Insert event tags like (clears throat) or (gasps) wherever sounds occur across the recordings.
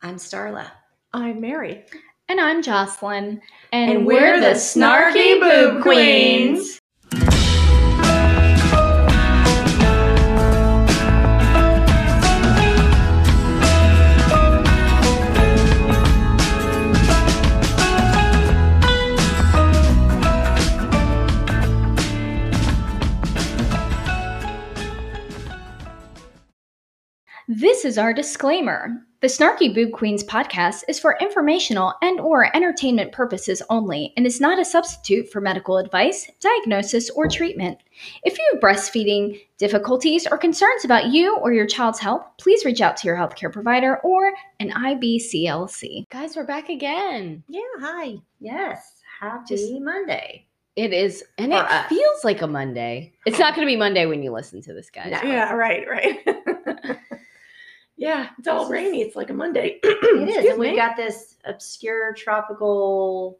I'm Starla. I'm Mary. And I'm Jocelyn. And, we're, the Snarky Boob Queens. This is our disclaimer. The Snarky Boob Queens podcast is for informational and or entertainment purposes only and is not a substitute for medical advice, diagnosis, or treatment. If you have breastfeeding difficulties or concerns about you or your child's health, please reach out to your healthcare provider or an IBCLC. Guys, we're back again. Yeah, hi. Yes. Happy Just- Monday. It is, and For it us. feels like a Monday. It's not going to be Monday when you listen to this, guys. No. Yeah, right, right. (laughs) yeah, it's all This is- rainy. It's like a Monday. It (clears throat) is. Excuse And we've me. got this obscure tropical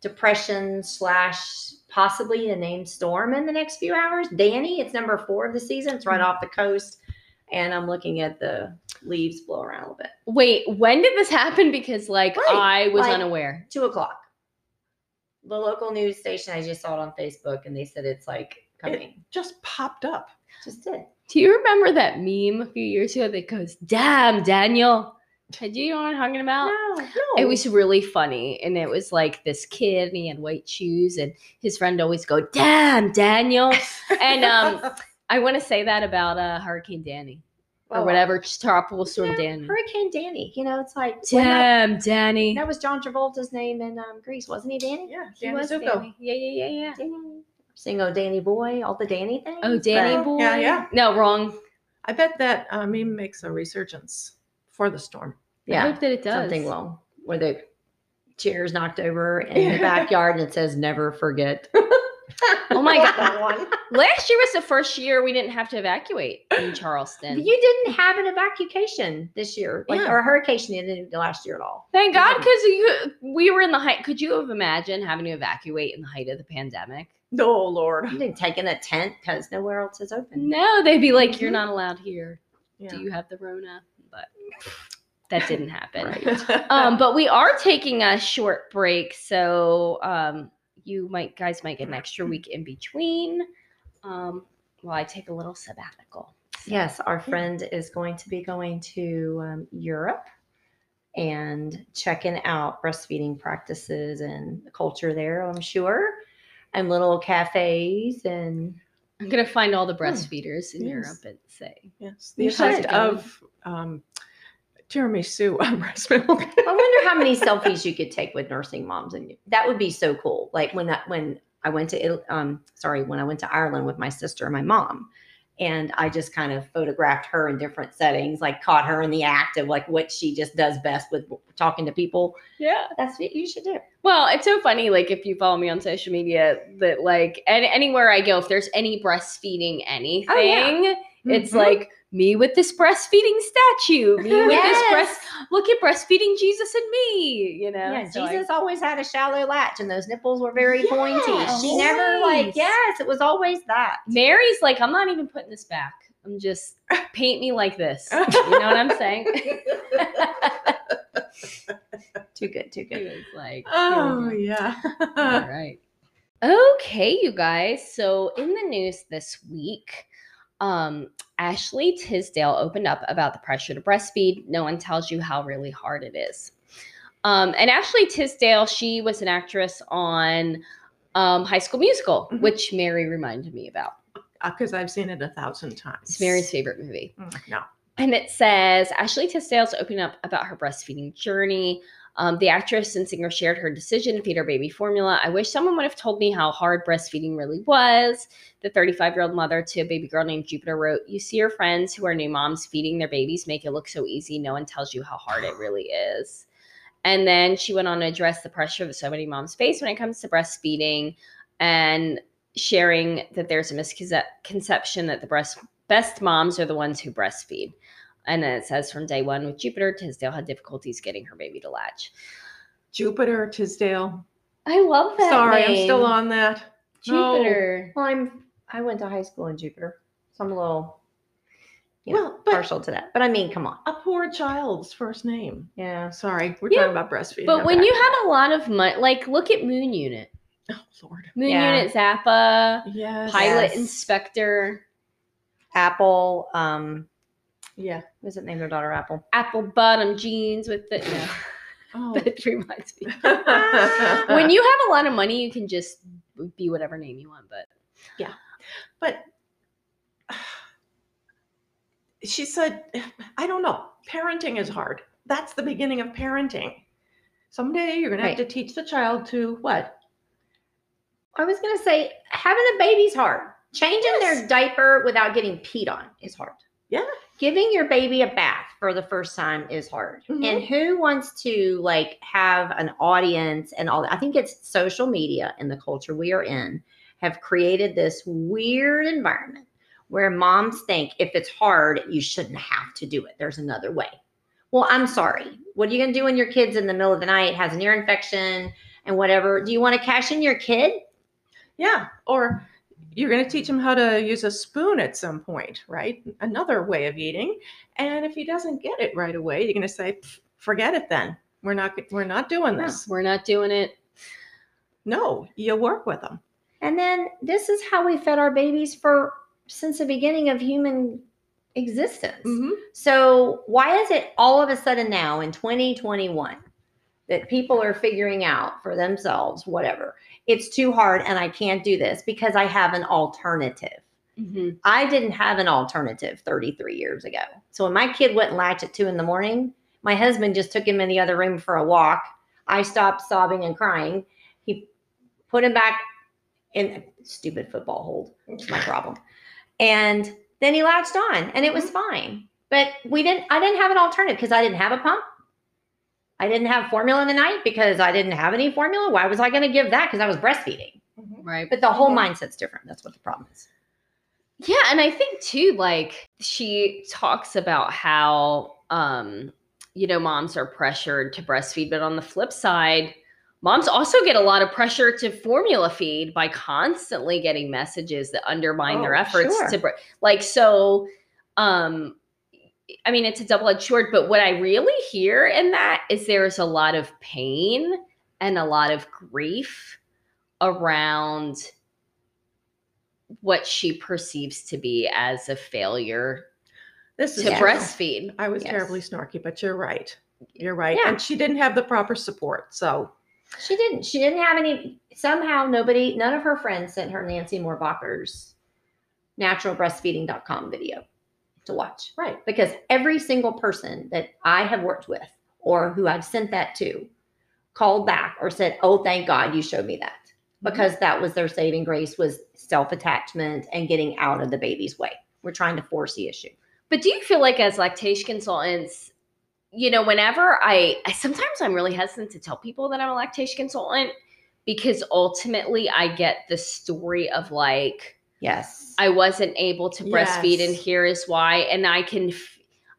depression slash possibly a named storm in the next few hours. Danny, it's number four of the season. It's Mm-hmm. right off the coast. And I'm looking at the leaves blow around a little bit. Wait, when did this happen? Because, like, Right, I was like- unaware. Two o'clock. The local news station, I just saw it on Facebook and they said it's like coming. Just popped up. just did. Do you remember that meme a few years ago that goes, Damn, Daniel? Do you know what I'm talking about? No, no. It was really funny. And it was like this kid and he had white shoes and his friend always go, Damn, Daniel. And um (laughs) I want to say that about uh Hurricane Danny or Well, whatever tropical storm yeah, Danny. Hurricane Danny. You know, it's like when that, Damn, Danny. that was John Travolta's name in um, Grease, wasn't he, Danny? yeah, He Danny was Zuko. Danny. Yeah, yeah, yeah, yeah. Danny. Sing Oh Danny Boy, all the Danny things. Oh, Danny but- boy. Yeah, yeah. No, wrong. I bet that uh, meme makes a resurgence for the storm. Yeah, I hope that it does. something wrong where the chair's knocked over in the backyard and it says "Never forget." (laughs) Oh my (laughs) God. that one. Last year was the first year we didn't have to evacuate in Charleston. You didn't have an evacuation this year, like Yeah. or a hurricane didn't last year at all. Thank God, because we were in the height. Could you have imagined having to evacuate in the height of the pandemic? Oh Lord. You didn't take in a tent because nowhere else is open. No, they'd be like, "You're Mhm. not allowed here. Yeah. Do you have the Rona?" But that didn't happen. Right. (laughs) Um, but we are taking a short break, so um, you might guys might get an extra week in between. Um, while I take a little sabbatical. Yes, our friend is going to be going to um, Europe and checking out breastfeeding practices and the culture there, I'm sure, and little cafes and I'm gonna find all the breastfeeders in Yes. Europe and say, yes, the You should. effect of um, Jeremy Sue on (laughs) breast milk. I wonder how many selfies you could take with nursing moms, and that would be so cool. Like when that when I went to Italy, um, sorry, when I went to Ireland with my sister and my mom, and I just kind of photographed her in different settings, like caught her in the act of like what she just does best with talking to people. "Yeah." That's what you should do. Well, it's so funny. Like if you follow me on social media, that like and anywhere I go, if there's any breastfeeding anything, Oh, yeah. it's Mhm. like me with this breastfeeding statue, me with this breast. Look at breastfeeding Jesus and me. You know, Yeah, So I- Jesus always had a shallow latch, and those nipples were very pointy. Yes, She never like yes, it was always that. Mary's like, I'm not even putting this back. I'm just paint me like this. You know what I'm saying? (laughs) too good, too good. was like, oh yeah. All right. Okay, you guys. So in the news this week, um, Ashley Tisdale opened up about the pressure to breastfeed. No one tells you how really hard it is. Um, and Ashley Tisdale, she was an actress on um, High School Musical, Mhm. which Mary reminded me about. Because I've seen it a thousand times. It's Mary's favorite movie. Mm, No. And it says Ashley Tisdale's opening up about her breastfeeding journey. Um, the actress and singer shared her decision to feed her baby formula. I wish someone would have told me how hard breastfeeding really was. The 35 year old mother to a baby girl named Jupiter wrote, You see your friends who are new moms feeding their babies make it look so easy. No one tells you how hard it really is. And then she went on to address the pressure that so many moms face when it comes to breastfeeding and sharing that there's a misconception that the breast best moms are the ones who breastfeed. And then it says from day one with Jupiter, Tisdale had difficulties getting her baby to latch. Jupiter, Tisdale. I love that. Sorry, I'm still on that. No. Jupiter. Well, I'm I went to high school in Jupiter, so I'm a little, you know, Well, but- partial to that. But I mean, come on. A poor child's first name. Yeah. Sorry, we're Yeah, talking about breastfeeding. But when back. you have a lot of money, like look at Moon Unit, oh Lord, Moon Yeah. Unit, Zappa, yes, Pilot Yes. Inspektor, Apple, um, yeah. what does it name their daughter Apple? Apple Bottom Jeans with the. No, (laughs) Oh. that reminds me. (laughs) when you have a lot of money, you can just be whatever name you want. But yeah, but (sighs) she said, I don't know. Parenting is hard. That's the beginning of parenting. Someday you're going to have to teach the child to what? I was gonna say having a baby's hard. Changing Yes. their diaper without getting peed on is hard. Yeah. Giving your baby a bath for the first time is hard. Mhm. And who wants to like have an audience and all that? I think it's social media and the culture we are in have created this weird environment where moms think if it's hard, you shouldn't have to do it. There's another way. Well, I'm sorry. What are you going to do when your kid's in the middle of the night, has an ear infection and whatever? Do you want to cash in your kid? Yeah. Or you're going to teach him how to use a spoon at some point, right? Another way of eating. And if he doesn't get it right away, you're going to say, forget it then. We're not, we're not doing No. this. we're not doing it. No, you work with them. And then this is how we fed our babies for since the beginning of human existence. Mhm. So why is it all of a sudden now in 2021 that people are figuring out for themselves whatever it's too hard and I can't do this because I have an alternative. Mhm. I didn't have an alternative 33 years ago. So when my kid wouldn't latch at two in the morning, my husband just took him in the other room for a walk. I stopped sobbing and crying. He put him back in stupid football hold. It's my problem. And then he latched on and it was fine. But we didn't I didn't have an alternative because I didn't have a pump. I didn't have formula in the night because I didn't have any formula. Why was I going to give that? Because I was breastfeeding. Right. But the whole Mhm. mindset's different. That's what the problem is. Yeah, and I think too, like she talks about how um, you know, moms are pressured to breastfeed, but on the flip side, moms also get a lot of pressure to formula feed by constantly getting messages that undermine their Oh, efforts sure. to bre- like so um I mean, it's a double-edged sword, but what I really hear in that is there's a lot of pain and a lot of grief around what she perceives to be as a failure This is to Yes. breastfeed. I was Yes. terribly snarky, but you're right. You're right. Yeah. And she didn't have the proper support. So She didn't. She didn't have any. Somehow, nobody, none of her friends sent her Nancy Mohrbacher's naturalbreastfeeding.com video to watch. right. Because every single person that I have worked with or who I've sent that to called back or said, "Oh, thank God you showed me that," mm-hmm. because that was their saving grace was self attachment and getting out of the baby's way. We're trying to force the issue. But do you feel like as lactation consultants, you know, whenever I, I sometimes I'm really hesitant to tell people that I'm a lactation consultant because ultimately I get the story of like Yes. I wasn't able to breastfeed and here is why and I can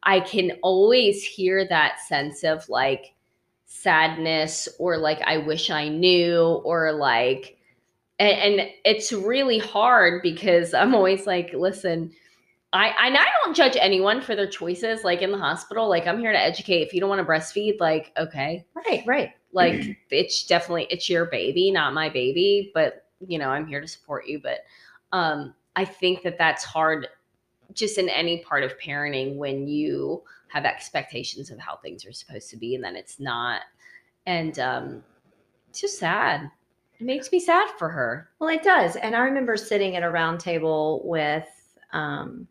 I can always hear that sense of like sadness or like I wish I knew or like and, and it's really hard because (laughs) I'm always like listen I, I and I don't judge anyone for their choices like in the hospital like I'm here to educate if you don't want to breastfeed like okay right. Right. like it's definitely it's your baby not my baby but you know i'm here to support you but um i think that that's hard just in any part of parenting when you have expectations of how things are supposed to be and then it's not and um it's just sad it makes me sad for her Well, it does. And I remember sitting at a round table with um,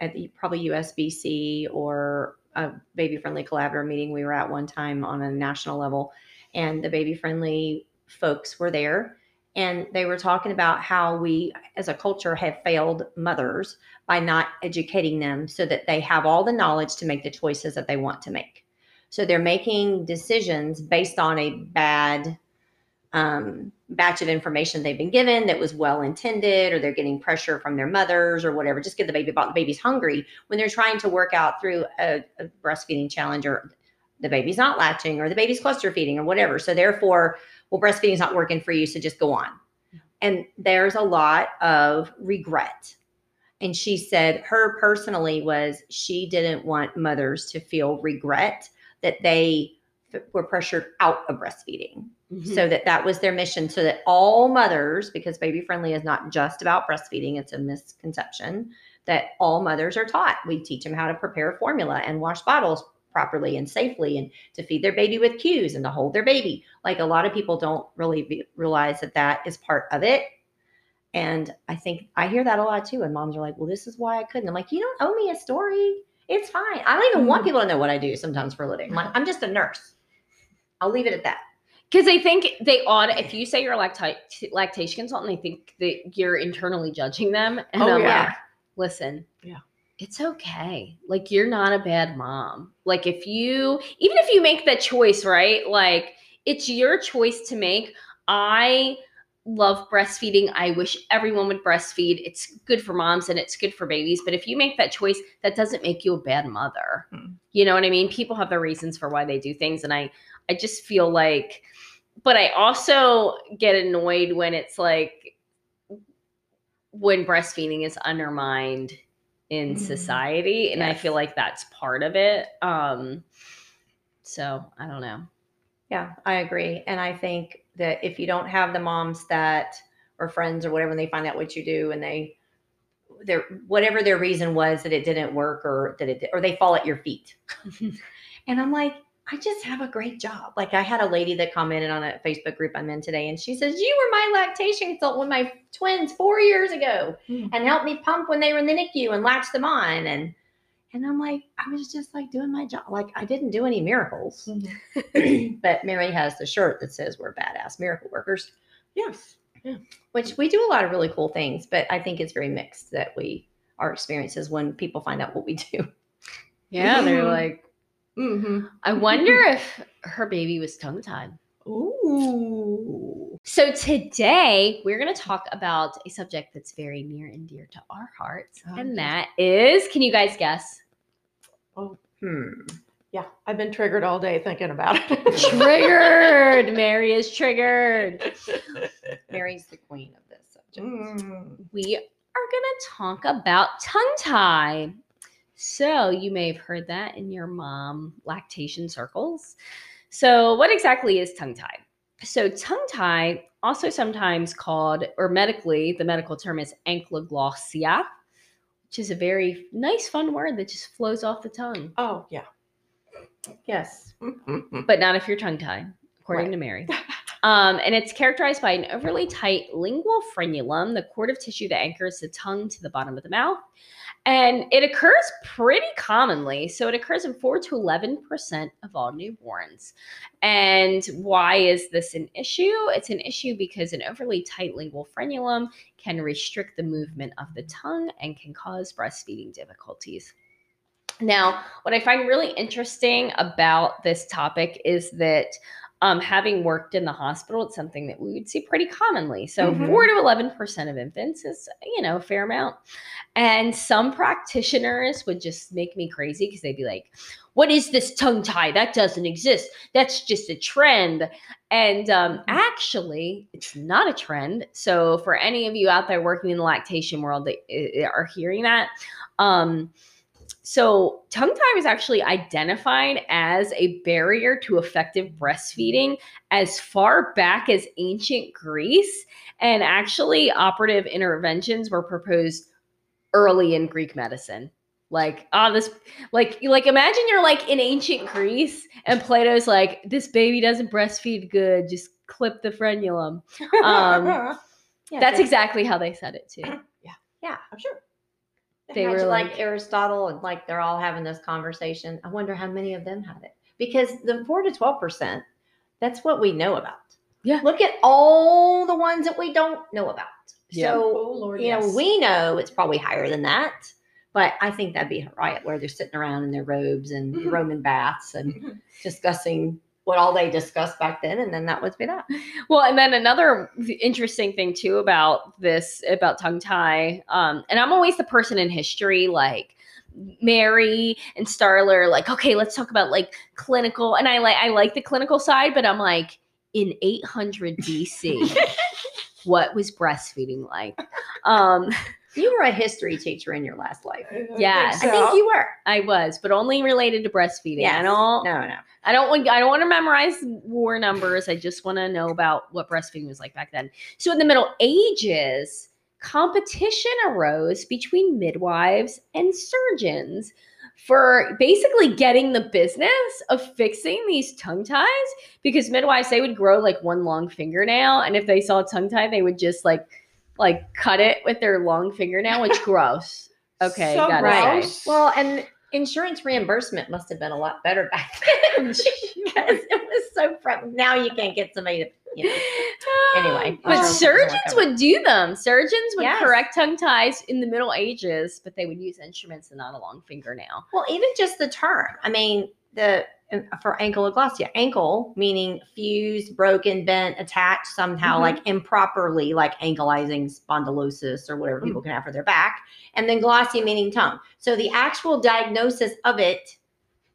at the, probably USBC or a baby friendly collaborator meeting we were at one time on a national level. And the baby friendly folks were there. And they were talking about how we as a culture have failed mothers by not educating them so that they have all the knowledge to make the choices that they want to make. So they're making decisions based on a bad um, batch of information they've been given that was well intended, or they're getting pressure from their mothers or whatever. Just get the baby about the baby's hungry when they're trying to work out through a, a breastfeeding challenge, or the baby's not latching, or the baby's cluster feeding, or whatever. So therefore, well, breastfeeding's not working for you, so just go on. And there's a lot of regret. And she said her personally was she didn't want mothers to feel regret that they were pressured out of breastfeeding. Mhm. So that that was their mission so that all mothers because baby friendly is not just about breastfeeding, it's a misconception that all mothers are taught. We teach them how to prepare formula and wash bottles properly and safely and to feed their baby with cues and to hold their baby. Like a lot of people don't really be, realize that that is part of it. And I think I hear that a lot too. And moms are like, well, this is why I couldn't. I'm like, you don't owe me a story. It's fine. I don't even want Mhm. people to know what I do sometimes for a living. I'm, like, I'm just a nurse. I'll leave it at that. Because I think they ought, if you say you're a lactation consultant, they think that you're internally judging them. And Oh, I'm yeah. like, listen, Yeah. It's okay. Like, you're not a bad mom. Like, if you, even if you make that choice, right? Like, it's your choice to make. I love breastfeeding. I wish everyone would breastfeed. It's good for moms and it's good for babies. But if you make that choice, that doesn't make you a bad mother. Hmm. You know what I mean? People have their reasons for why they do things. And I, I just feel like, but I also get annoyed when it's like when breastfeeding is undermined in Mhm. society. And I feel like that's part of it. Um, so I don't know. Yeah, I agree. And I think that if you don't have the moms that or friends or whatever, when they find out what you do and they their whatever their reason was that it didn't work or that it or they fall at your feet. (laughs) and I'm like, I just have a great job. Like I had a lady that commented on a Facebook group I'm in today, and she says, You were my lactation consultant with my twins four years ago Hmm. and helped me pump when they were in the NICU and latch them on. And and I'm like, I was just like doing my job. Like I didn't do any miracles. (clears throat) but Mary has the shirt that says we're badass miracle workers, Yes. Yeah. which we do a lot of really cool things, but I think it's very mixed that we our experiences when people find out what we do. Yeah, they're like, Mm-hmm. I wonder (laughs) if her baby was tongue tied. Ooh. So today we're going to talk about a subject that's very near and dear to our hearts, Oh, and that is, can you guys guess? Oh, hmm. Yeah, I've been triggered all day thinking about it. (laughs) Triggered. Mary is triggered. (laughs) Mary's the queen of this subject. Mm. We are going to talk about tongue tie. So you may have heard that in your mom lactation circles. So what exactly is tongue tie? So tongue tie, also sometimes called, or medically, the medical term is ankyloglossia, which is a very nice, fun word that just flows off the tongue. Oh yeah. Yes. (laughs) but not if you're tongue tied, according Right. to Mary. (laughs) Um, and it's characterized by an overly tight lingual frenulum, the cord of tissue that anchors the tongue to the bottom of the mouth. And it occurs pretty commonly. So it occurs in 4 to 11% of all newborns. And why is this an issue? It's an issue because an overly tight lingual frenulum can restrict the movement of the tongue and can cause breastfeeding difficulties. Now, what I find really interesting about this topic is that um, having worked in the hospital, it's something that we would see pretty commonly. So, Mhm. four to eleven percent of infants is, you know, a fair amount. And some practitioners would just make me crazy because they'd be like, "What is this tongue tie? That doesn't exist. That's just a trend." And um, actually, it's not a trend. So, for any of you out there working in the lactation world that uh, are hearing that, um, so, tongue tie was actually identified as a barrier to effective breastfeeding as far back as ancient Greece. And actually, operative interventions were proposed early in Greek medicine. Like, ah, this, like, like imagine you're like in ancient Greece and Plato's like, this baby doesn't breastfeed good, just clip the frenulum. (laughs) Um, Yeah, That's exactly how they said it too. (clears throat) Yeah, Yeah, I'm sure. They Imagine were like, like- Aristotle and like they're all having this conversation. I wonder how many of them have it because the four to twelve percent. That's what we know about. Yeah. Look at all the ones that we don't know about. Yeah. So Oh Lord. you know we know it's probably higher than that, but I think that'd be a riot where they're sitting around in their robes and Mhm. Roman baths and (laughs) discussing what all they discussed back then, and then that would be that. Well, and then another interesting thing too about this about tongue tie, um, and I'm always the person in history like Mary and Starla, like, okay, let's talk about like clinical, and I like I like the clinical side, but I'm like in 800 BC, (laughs) what was breastfeeding like? Um, You were a history teacher in your last life. Yes. I think you were. I was, but only related to breastfeeding. I don't. No, no. I don't want. I don't want to memorize war numbers. I just want to know about what breastfeeding was like back then. So in the Middle Ages, competition arose between midwives and surgeons for basically getting the business of fixing these tongue ties because midwives they would grow like one long fingernail and if they saw a tongue tie they would just like like cut it with their long fingernail which (laughs) gross okay So gotta Right. say. Well, and insurance reimbursement must have been a lot better back (laughs) then (laughs) because it was so. Fr- now you can't get somebody to. You know. (gasps) Anyway, but insurance surgeons would do them. Surgeons would Yes. correct tongue ties in the Middle Ages, but they would use instruments and not a long fingernail. Well, even just the term. I mean, the for ankylosing, ankle meaning fused, broken, bent, attached somehow, Mhm. like improperly, like ankylosing spondylosis or whatever Mm. people can have for their back, and then glossy meaning tongue. So the actual diagnosis of it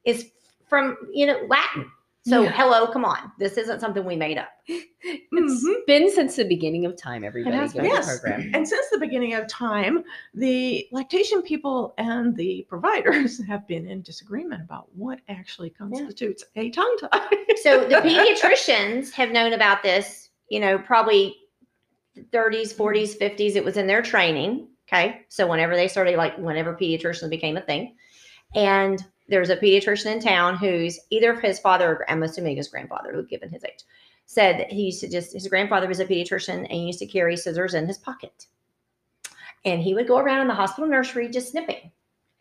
is from you know Latin. So Yeah. hello, come on, this isn't something we made up. (laughs) It's Mhm. been since the beginning of time, everybody. has Give been. me Yes. program. And since the beginning of time, the lactation people and the providers (laughs) have been in disagreement about what actually constitutes a tongue tie. So the (laughs) pediatricians have known about this, you know, probably 30s, 40s, 50s. It was in their training. Okay. So whenever they started, like whenever pediatricians became a thing. And there's a pediatrician in town who's either his father or I'm assuming his grandfather, who given his age, said that he used to just his grandfather was a pediatrician and he used to carry scissors in his pocket. And he would go around in the hospital nursery just snipping.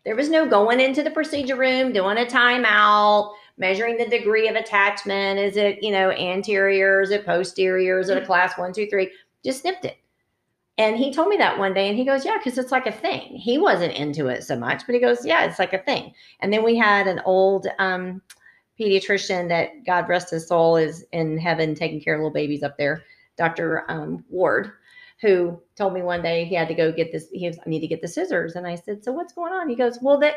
There was no going into the procedure room, doing a timeout, measuring the degree of attachment. Is it, you know, anterior? Is it posterior? Is it a class one, two, three? Just snipped it. And he told me that one day, and he goes, Yeah, because it's like a thing. He wasn't into it so much, but he goes, Yeah, it's like a thing. And then we had an old um, pediatrician that, God rest his soul, is in heaven taking care of little babies up there, Dr. Um, Ward, who told me one day he had to go get this. He was, I need to get the scissors. And I said, So what's going on? He goes, Well, that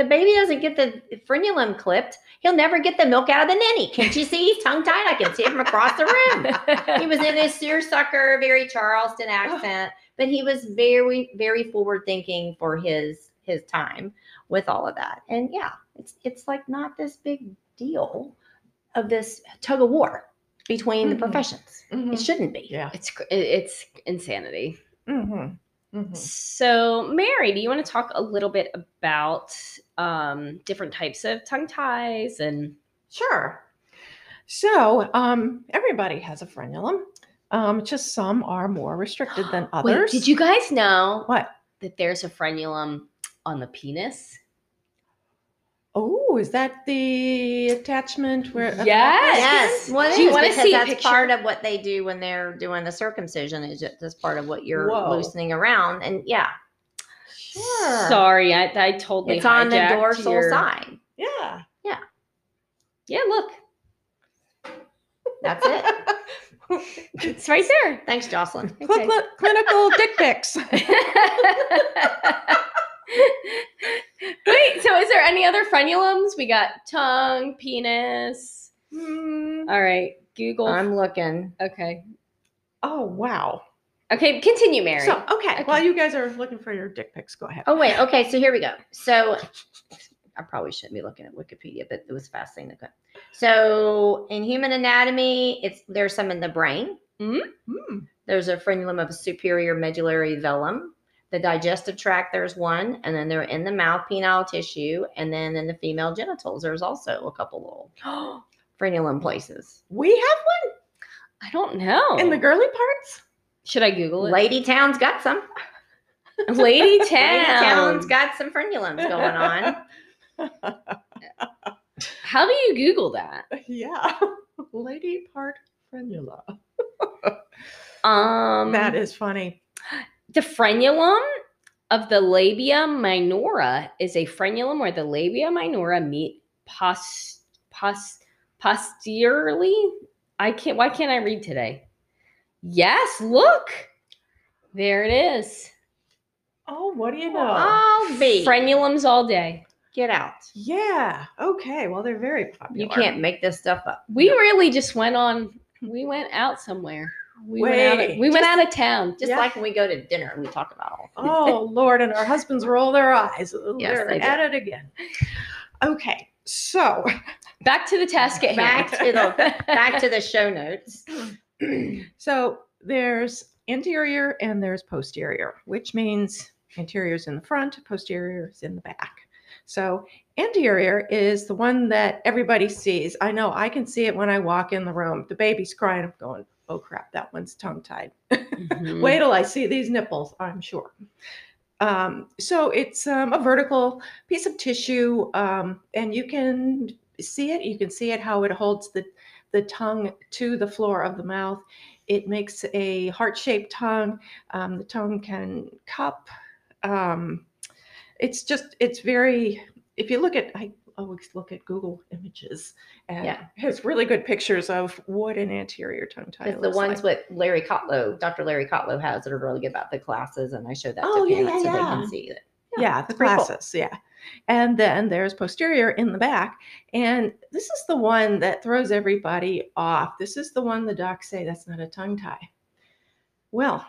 the baby doesn't get the frenulum clipped, he'll never get the milk out of the nanny. Can't you see he's tongue tied? I can see him across the room. he was in his seersucker, very Charleston accent, but he was very, very forward thinking for his his time with all of that. And yeah, it's it's like not this big deal of this tug of war between the Mhm. professions. Mhm. It shouldn't be. Yeah. it's it's insanity. Mhm. Mhm. So, Mary, do you want to talk a little bit about um, different types of tongue ties and Sure. So um, everybody has a frenulum. Um, just some are more restricted than others. (gasps) Wait, did you guys know What? that there's a frenulum on the penis? Oh, is that the attachment where? Yes. Yes. Well, Do you is, wanna because see a that's picture? part of what they do when they're doing the circumcision. Is just that's part of what you're Whoa. loosening around, and yeah, Sure. Sorry, I, I totally it's on the dorsal your- side. Yeah. Yeah, Yeah. look, That's it. (laughs) it's right there. Thanks, Jocelyn. Okay. Clinical dick pics. (laughs) Wait, so is there any other frenulums? We got tongue, penis. Hmm. All right, Google. I'm looking. okay. Oh wow. Okay, continue, Mary. So okay, Okay. while you guys are looking for your dick pics, go ahead. Oh wait, okay. So here we go. So I probably shouldn't be looking at Wikipedia, but it was fascinating. Okay. So in human anatomy, it's there's some in the brain. Hmm. There's a frenulum of a superior medullary velum. The digestive tract, there's one, and then they're in the mouth, penile tissue, and then in the female genitals, there's also a couple little (gasps) frenulum places. We have one. I don't know. in the girly parts. Should I Google it? Lady Town's got some. (laughs) Lady Lady Town. Town's got some frenulums going on. (laughs) How do you Google that? yeah. (laughs) Lady part frenula. Um, that is funny. The frenulum of the labia minora is a frenulum where the labia minora meet pos, pos, posteriorly. I can't. Why can't I read today? Yes, look, there it is. Oh, what do you know? I'll be. Frenulums all day. Get out. yeah. Okay. Well, they're very popular. You can't make this stuff up. We really just went on. We went out somewhere. We went out. Of, we went Just- out of town. Just Yeah. like when we go to dinner and we talk about all. Oh Lord, and our husbands roll their eyes. (laughs) Yes, They're they at it again. Okay, so (laughs) Back to the task at back hand. to the back to the (laughs) show notes. (clears throat) so there's anterior and there's posterior, which means anterior is in the front, posterior is in the back. So anterior is the one that everybody sees. I know I can see it when I walk in the room. The baby's crying. I'm going, oh crap, that one's tongue tied. (laughs) Mhm. Wait till I see these nipples, I'm sure. Um, so it's um, a vertical piece of tissue, um, and you can see it. You can see it how it holds the, the tongue to the floor of the mouth. It makes a heart shaped tongue. Um, the tongue can cup. Um, it's just, it's very, if you look at, I always look at Google images and Yeah. has really good pictures of what an anterior tongue tie Because the ones like. with Larry Kotlow, Dr. Larry Kotlow has that are really good about the classes, and I show that Oh, to yeah, parents yeah, so they can see it. yeah, the pretty cool. classes yeah and then there's posterior in the back and this is the one that throws everybody off this is the one the docs say that's not a tongue tie well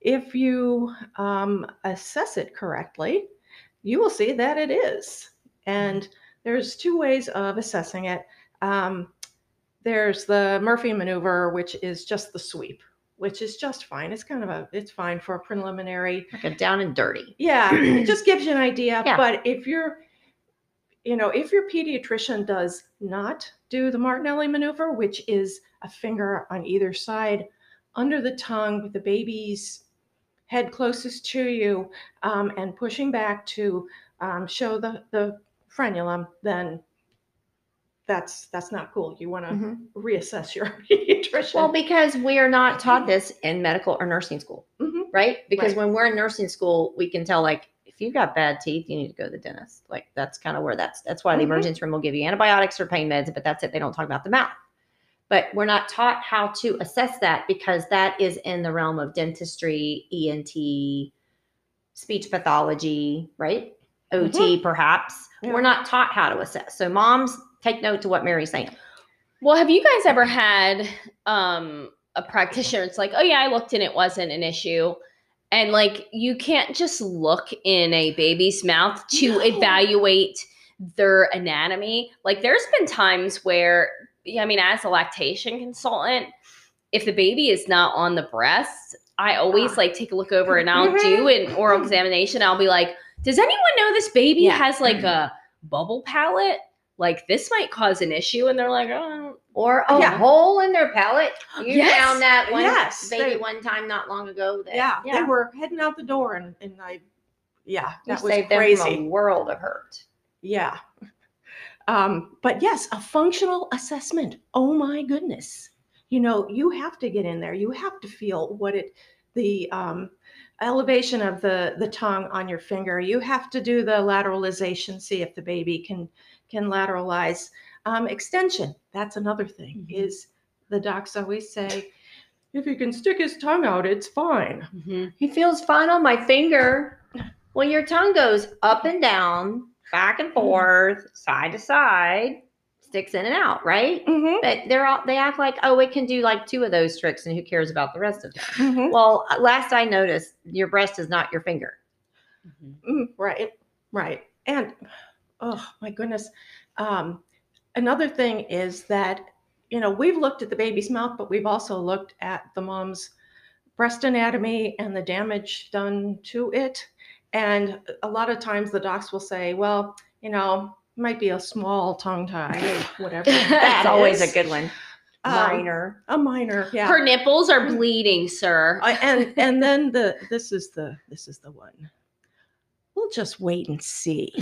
if you um, assess it correctly you will see that it is and there's two ways of assessing it um, there's the murphy maneuver which is just the sweep which is just fine it's kind of a it's fine for a preliminary Like a down and dirty. yeah, (clears throat) it just gives you an idea. Yeah. But if you're, you know, if your pediatrician does not do the Martinelli maneuver, which is a finger on either side under the tongue with the baby's head closest to you um, and pushing back to um, show the, the frenulum, then that's that's not cool. You want to Mhm. reassess your (laughs) pediatrician. Well, because we are not (clears throat) taught this in medical or nursing school, Mhm. right? Because Right. when we're in nursing school, we can tell like if you've got bad teeth, you need to go to the dentist. Like that's kind of where that's that's why the Mhm. emergency room will give you antibiotics or pain meds, but that's it. They don't talk about the mouth. But we're not taught how to assess that because that is in the realm of dentistry, ENT, speech pathology, right? OT perhaps. Yeah. We're not taught how to assess. So moms take note to what Mary's saying. Well, have you guys ever had um, a practitioner? It's like, oh yeah, I looked and it wasn't an issue, and like you can't just look in a baby's mouth to No. evaluate their anatomy. Like, there's been times where, I mean, as a lactation consultant, if the baby is not on the breast, I always Ah. like take a look over and I'll do an oral examination. I'll be like, does anyone know this baby Yeah. has like a bubble palate? Like this might cause an issue, and they're like, oh, Or a Yeah. hole in their palate. (gasps) You Yes. found that one Yes, baby they- one time not long ago. That, yeah, they were heading out the door, and, and I, yeah, You that was saved them crazy. from a world of hurt. Yeah. Um, but yes, a functional assessment. Oh my goodness. You know, you have to get in there. You have to feel what it, the um, elevation of the the tongue on your finger. You have to do the lateralization, see if the baby can can lateralize. Um, extension. That's another thing. Mhm. Is the docs always say, if he can stick his tongue out, it's fine. mhm. He feels fine on my finger. Well, your tongue goes up and down, back and forth, side to side, sticks in and out, right? Mm-hmm. But they're all they act like, oh, it can do like two of those tricks, and who cares about the rest of them? Mm-hmm. Well, last I noticed, your breast is not your finger. Mhm. Mm, right, right. And oh my goodness. Um, another thing is that, you know, we've looked at the baby's mouth, but we've also looked at the mom's breast anatomy and the damage done to it. And a lot of times the docs will say, well, you know, might be a small tongue tie or (laughs) whatever. That's that (laughs) always is. a good one. Um, Minor. A minor, yeah. Her nipples are bleeding, sir. (laughs) I- and and then the this is the this is the one. We'll just wait and see.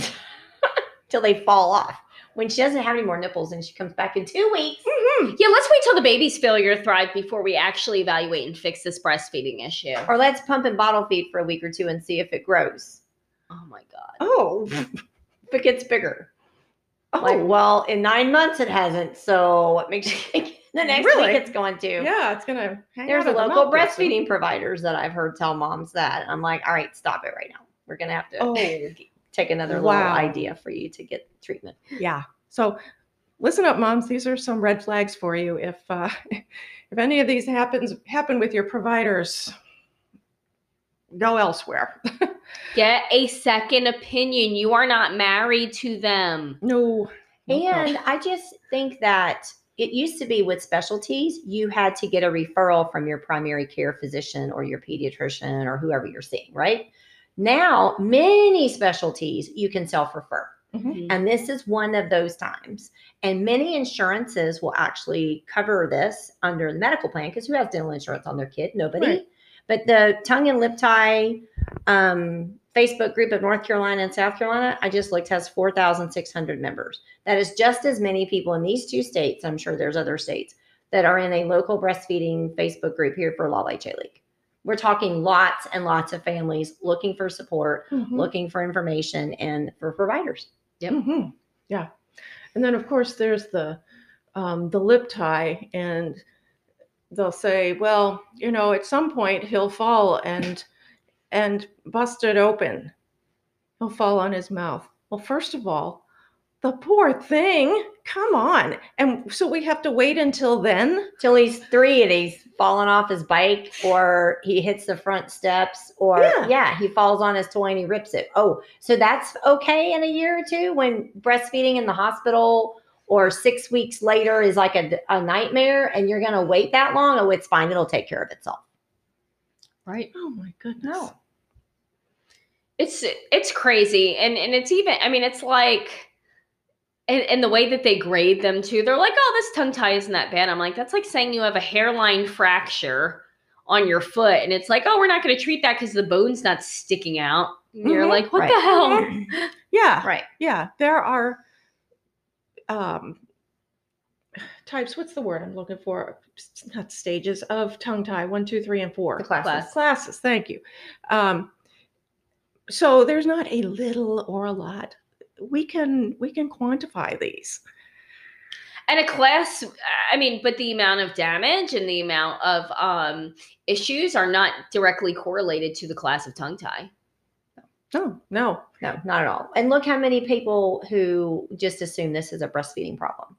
till they fall off. When she doesn't have any more nipples and she comes back in two weeks, Yeah, let's wait till the baby's failure to thrive before we actually evaluate and fix this breastfeeding issue. or let's pump and bottle feed for a week or two and see if it grows, Oh my god. Oh, if it gets bigger. Oh, Like, well, in nine months it hasn't. So what makes you think (laughs) the next Really? week it's going to? yeah, it's gonna. There's out of local mouth there soon. breastfeeding providers that I've heard tell moms that. I'm like, all right, stop it right now. We're gonna have to Oh, (laughs) take another Wow. little idea for you to get treatment. yeah. So listen up, moms. These are some red flags for you. If uh, (laughs) if any of these happens happen with your providers, go elsewhere. (laughs) Get a second opinion. You are not married to them. no. no, no. And I just think that it used to be with specialties, you had to get a referral from your primary care physician or your pediatrician or whoever you're seeing, right? Now, many specialties you can self refer. Mhm. And this is one of those times. And many insurances will actually cover this under the medical plan because who has dental insurance on their kid? Nobody. Right. But the tongue and lip tie um, Facebook group of North Carolina and South Carolina, I just looked, has 4,600 members. That is just as many people in these two states. I'm sure there's other states that are in a local breastfeeding Facebook group here for La Leche League. We're talking lots and lots of families looking for support, Mhm. looking for information, and for providers. Yep. Mhm. Yeah. And then of course there's the um, the lip tie, and they'll say, well, you know, at some point he'll fall and and bust it open. He'll fall on his mouth. Well, first of all, the poor thing. Come on. And so we have to wait until then. till he's three and he's fallen off his bike or he hits the front steps or Yeah. yeah. he falls on his toy and he rips it oh so that's okay in a year or two when breastfeeding in the hospital or six weeks later is like a, a nightmare and you're gonna wait that long oh it's fine it'll take care of itself Right. Oh my goodness. No. It's it's crazy. And and it's even I mean, it's like and, and the way that they grade them too, they're like, oh, this tongue tie isn't that bad. I'm like, that's like saying you have a hairline fracture on your foot. And it's like, oh, we're not going to treat that because the bone's not sticking out. And you're Mhm. like, what Right. the hell? Yeah. (laughs) right Yeah. There are um types, what's the word I'm looking for? Not stages of tongue tie, one, two, three, and four. the classes classes thank you um, so there's not a little or a lot we can we can quantify these And a class, I mean, but the amount of damage and the amount of um, issues are not directly correlated to the class of tongue tie. No no No, not at all. And look how many people who just assume this is a breastfeeding problem.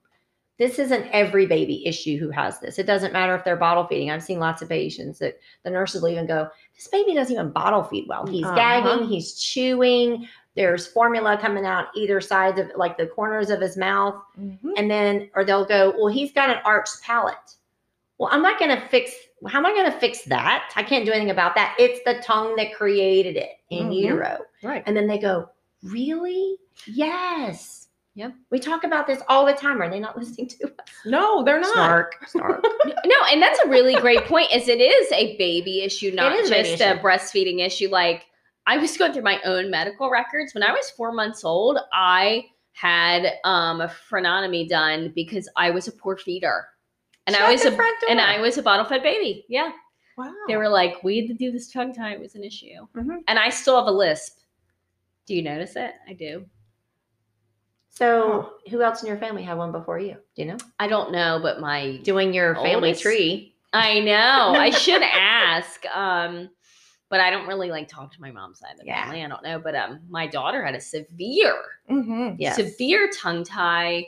This isn't every baby issue who has this. It doesn't matter if they're bottle feeding. I've seen lots of patients that the nurses will even go, This baby doesn't even bottle feed well. He's Uh-huh. gagging, he's chewing, there's formula coming out either sides of like the corners of his mouth. Mhm. And then, or they'll go, Well, he's got an arched palate. Well, I'm not going to fix, how am I going to fix that? I can't do anything about that. It's the tongue that created it in Mhm. utero. right And then they go, Really? Yes. Yep. We talk about this all the time. Are they not listening to us? no they're not Snark, snark. (laughs) No, and that's a really great point. Is it is a baby issue, not is just a issue. breastfeeding issue. Like I was going through my own medical records when I was four months old. I had um, a frenotomy done because I was a poor feeder, and I was a front door. and I was a bottle fed baby. Yeah, wow they were like, we had to do this tongue tie. It was an issue, Mhm. and I still have a lisp. Do you notice it? I do. So, who else in your family had one before you? Do you know? I don't know, but my Doing your family Oldest. tree. I know. I (laughs) should ask. Um, but I don't really like talk to my mom's side of the Yeah. family. I don't know. But um my daughter had a severe, mm-hmm. Yes. severe tongue tie.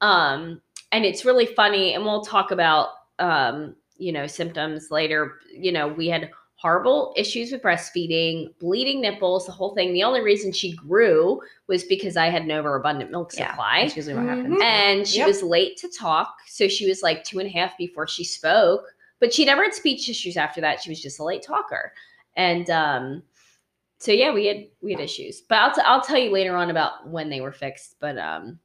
Um, and it's really funny, and we'll talk about um, you know, symptoms later. You know, we had horrible issues with breastfeeding, bleeding nipples, the whole thing. The only reason she grew was because I had an overabundant milk Yeah. supply That's usually what Mhm. happens. and she Yep. was late to talk so she was like two and a half before she spoke but she never had speech issues after that she was just a late talker and um so yeah we had we had issues but i'll, t- I'll tell you later on about when they were fixed but um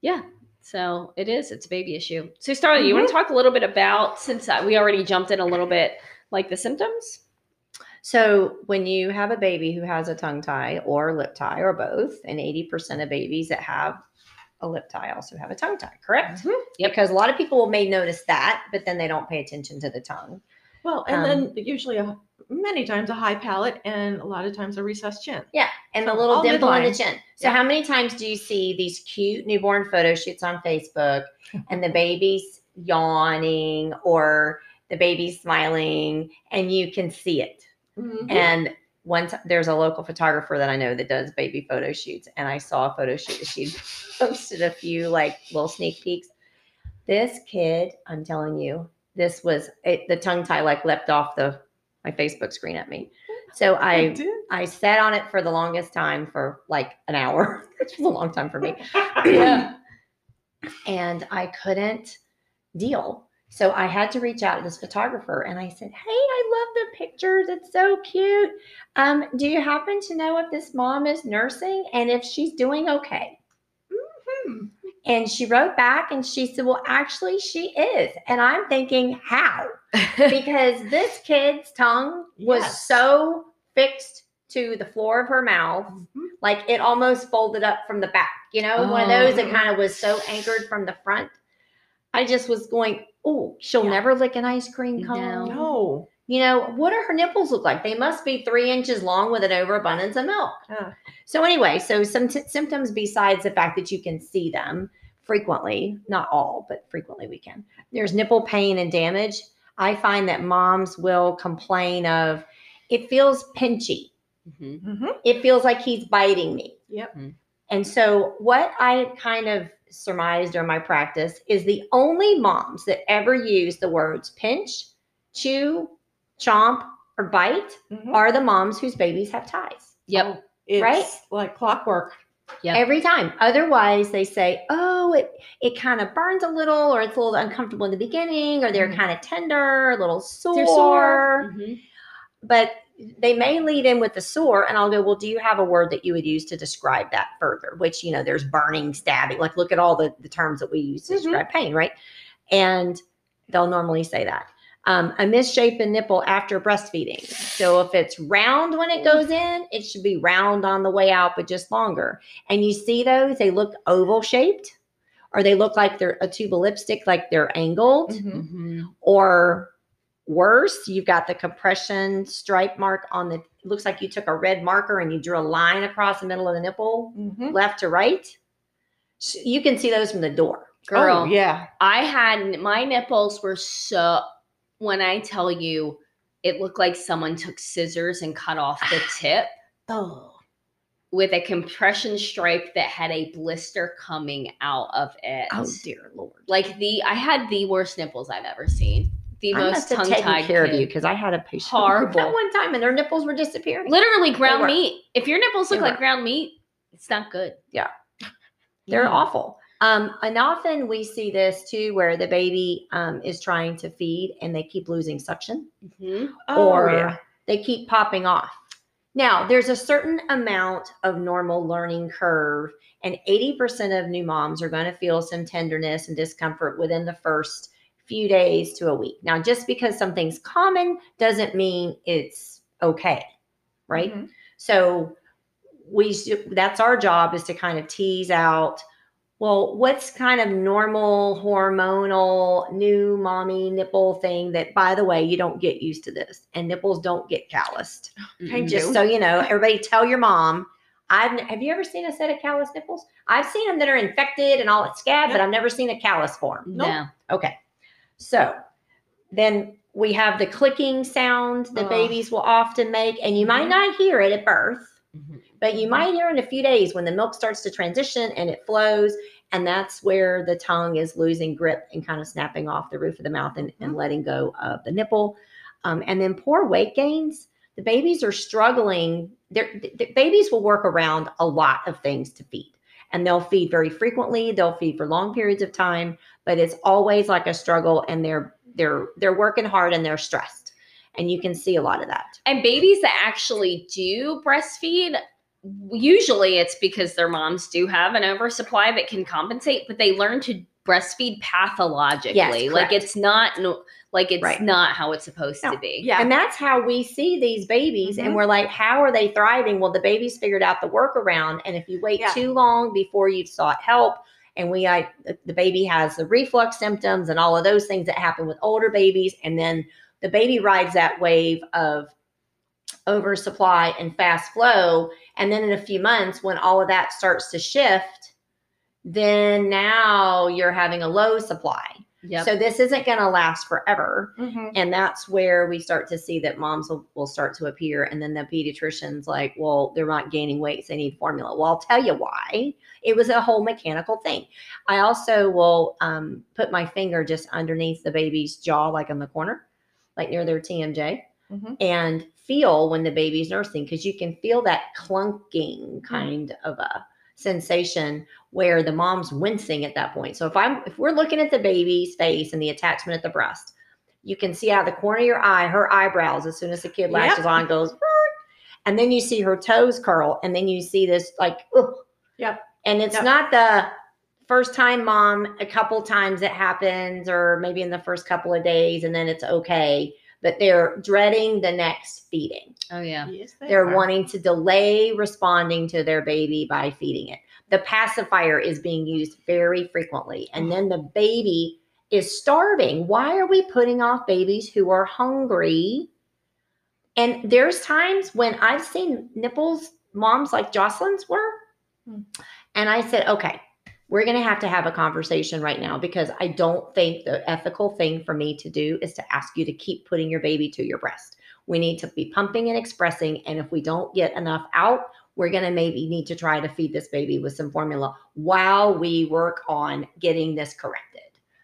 yeah so it is it's a baby issue so starla you want to talk a little bit about since uh, we already jumped in a little bit like the symptoms So, when you have a baby who has a tongue tie or lip tie or both, and 80% of babies that have a lip tie also have a tongue tie, correct? Yep. Because a lot of people may notice that, but then they don't pay attention to the tongue. well and Um, then usually a, many times a high palate and a lot of times a recessed chin Yeah, and the So little all dimple in the chin. So Yeah. how many times do you see these cute newborn photo shoots on Facebook and the baby's yawning or the baby's smiling and you can see it? Mhm. And one time there's a local photographer that I know that does baby photo shoots, and I saw a photo shoot that she (laughs) posted a few like little sneak peeks. This kid, I'm telling you, this was it, the tongue tie like leapt off the my Facebook screen at me. So I did. I sat on it for the longest time for like an hour, (laughs) which was a long time for me. Yeah. (laughs) (clears throat) and I couldn't deal. So I had to reach out to this photographer and I said, Hey, I love the pictures. It's so cute. Um, do you happen to know if this mom is nursing and if she's doing okay? Mhm. And she wrote back and she said, Well, actually, she is. And I'm thinking, How? (laughs) Because this kid's tongue was Yes. so fixed to the floor of her mouth Mhm. like it almost folded up from the back, you know, one of those that Oh. kind of was so anchored from the front. I just was going, oh, she'll Yeah. never lick an ice cream No. cone. No. You know, what do her nipples look like? They must be three inches long with an overabundance of milk. Uh, So, anyway, so some t- symptoms besides the fact that you can see them frequently, not all, but frequently we can. There's nipple pain and damage. I find that moms will complain of it feels pinchy Mhm. mhm. it feels like he's biting me. Yep. And so, what I kind of surmised during my practice is the only moms that ever use the words pinch, chew, chomp, or bite Mhm. are the moms whose babies have ties. Yep. It's Right? like clockwork. Yep. Every time. Otherwise, they say, oh, it, it kind of burns a little, or it's a little uncomfortable in the beginning, or they're Mhm. kind of tender, a little sore. They're sore. Mhm. but they may lead in with the sore and i'll go well do you have a word that you would use to describe that further which you know there's burning stabbing like look at all the, the terms that we use to Mhm. describe pain right and they'll normally say that um, a misshapen nipple after breastfeeding so if it's round when it goes in it should be round on the way out but just longer and you see those they look oval shaped or they look like they're a tube of lipstick like they're angled Mhm. Mhm. or worse, you've got the compression stripe mark on the. It looks like you took a red marker and you drew a line across the middle of the nipple, Mhm. left to right. S- You can see those from the door. Girl, Oh, yeah. I had my nipples were so when I tell you it looked like someone took scissors and cut off the (sighs) tip Oh, with a compression stripe that had a blister coming out of it. oh dear lord! Like the I had the worst nipples I've ever seen. The I most tongue tied care of you because I had a patient Horrible. (laughs) at one time and their nipples were disappearing. Literally ground meat. If your nipples look They like were. ground meat, it's not good. Yeah, they're Mm. awful. Um, and often we see this too, where the baby um, is trying to feed and they keep losing suction. Mhm. Oh, or yeah. they keep popping off. Now, there's a certain amount of normal learning curve, and 80% of new moms are going to feel some tenderness and discomfort within the first few days to a week. Now, just because something's common doesn't mean it's okay, right? Mhm. So, we that's our job is to kind of tease out well what's kind of normal hormonal new mommy nipple thing that by the way you don't get used to this and nipples don't get calloused (gasps) Thank Mhm. just so you know everybody tell your mom I've have you ever seen a set of callus nipples? I've seen them that are infected and all at scab, but I've never seen a callus form. No. Okay. So then we have the clicking sound that Ugh. babies will often make, and you might Mhm. not hear it at birth, But you might hear in a few days when the milk starts to transition and it flows. And that's where the tongue is losing grip and kind of snapping off the roof of the mouth and, and letting go of the nipple. Um, and then poor weight gains. The babies are struggling. They're, the, the babies will work around a lot of things to feed. And they'll feed very frequently. They'll feed for long periods of time, but it's always like a struggle. And they're they're they're working hard and they're stressed. And you can see a lot of that. And babies that actually do breastfeed, usually it's because their moms do have an oversupply that can compensate, but they learn to breastfeed pathologically. like it's not no, like it's Right. not how it's supposed No. to be. Yeah. And that's how we see these babies. And Mhm. we're like, how are they thriving? Well, the babies figured out the workaround. And if you wait Yeah. too long before you've sought help, and we, I, the baby has the reflux symptoms and all of those things that happen with older babies, and then the baby rides that wave of oversupply and fast flow. And then in a few months, when all of that starts to shift, then now you're having a low supply. Yep. So this isn't going to last forever. Mhm. And that's where we start to see that moms will, will start to appear. And then the pediatrician's like, well, they're not gaining weight. So they need formula. Well, I'll tell you why. It was a whole mechanical thing. I also will um, put my finger just underneath the baby's jaw, like on the corner, like near their TMJ, Mhm. and feel when the baby's nursing because you can feel that clunking kind of a sensation where the mom's wincing at that point. So if I'm if we're looking at the baby's face and the attachment at the breast, you can see out of the corner of your eye her eyebrows as soon as the kid latches Yep. on goes, and then you see her toes curl, and then you see this like, ugh. Yep. and it's Yep. not the first time mom a couple times it happens or maybe in the first couple of days and then it's okay but they're dreading the next feeding oh yeah. Yes, they they're are. wanting to delay responding to their baby by feeding it. The pacifier is being used very frequently. And then the baby is starving. Why are we putting off babies who are hungry? And there's times when I've seen nipples, moms like Jocelyn's were. Hmm. And I said, okay, we're going to have to have a conversation right now because I don't think the ethical thing for me to do is to ask you to keep putting your baby to your breast. We need to be pumping and expressing. And if we don't get enough out, we're going to maybe need to try to feed this baby with some formula while we work on getting this corrected.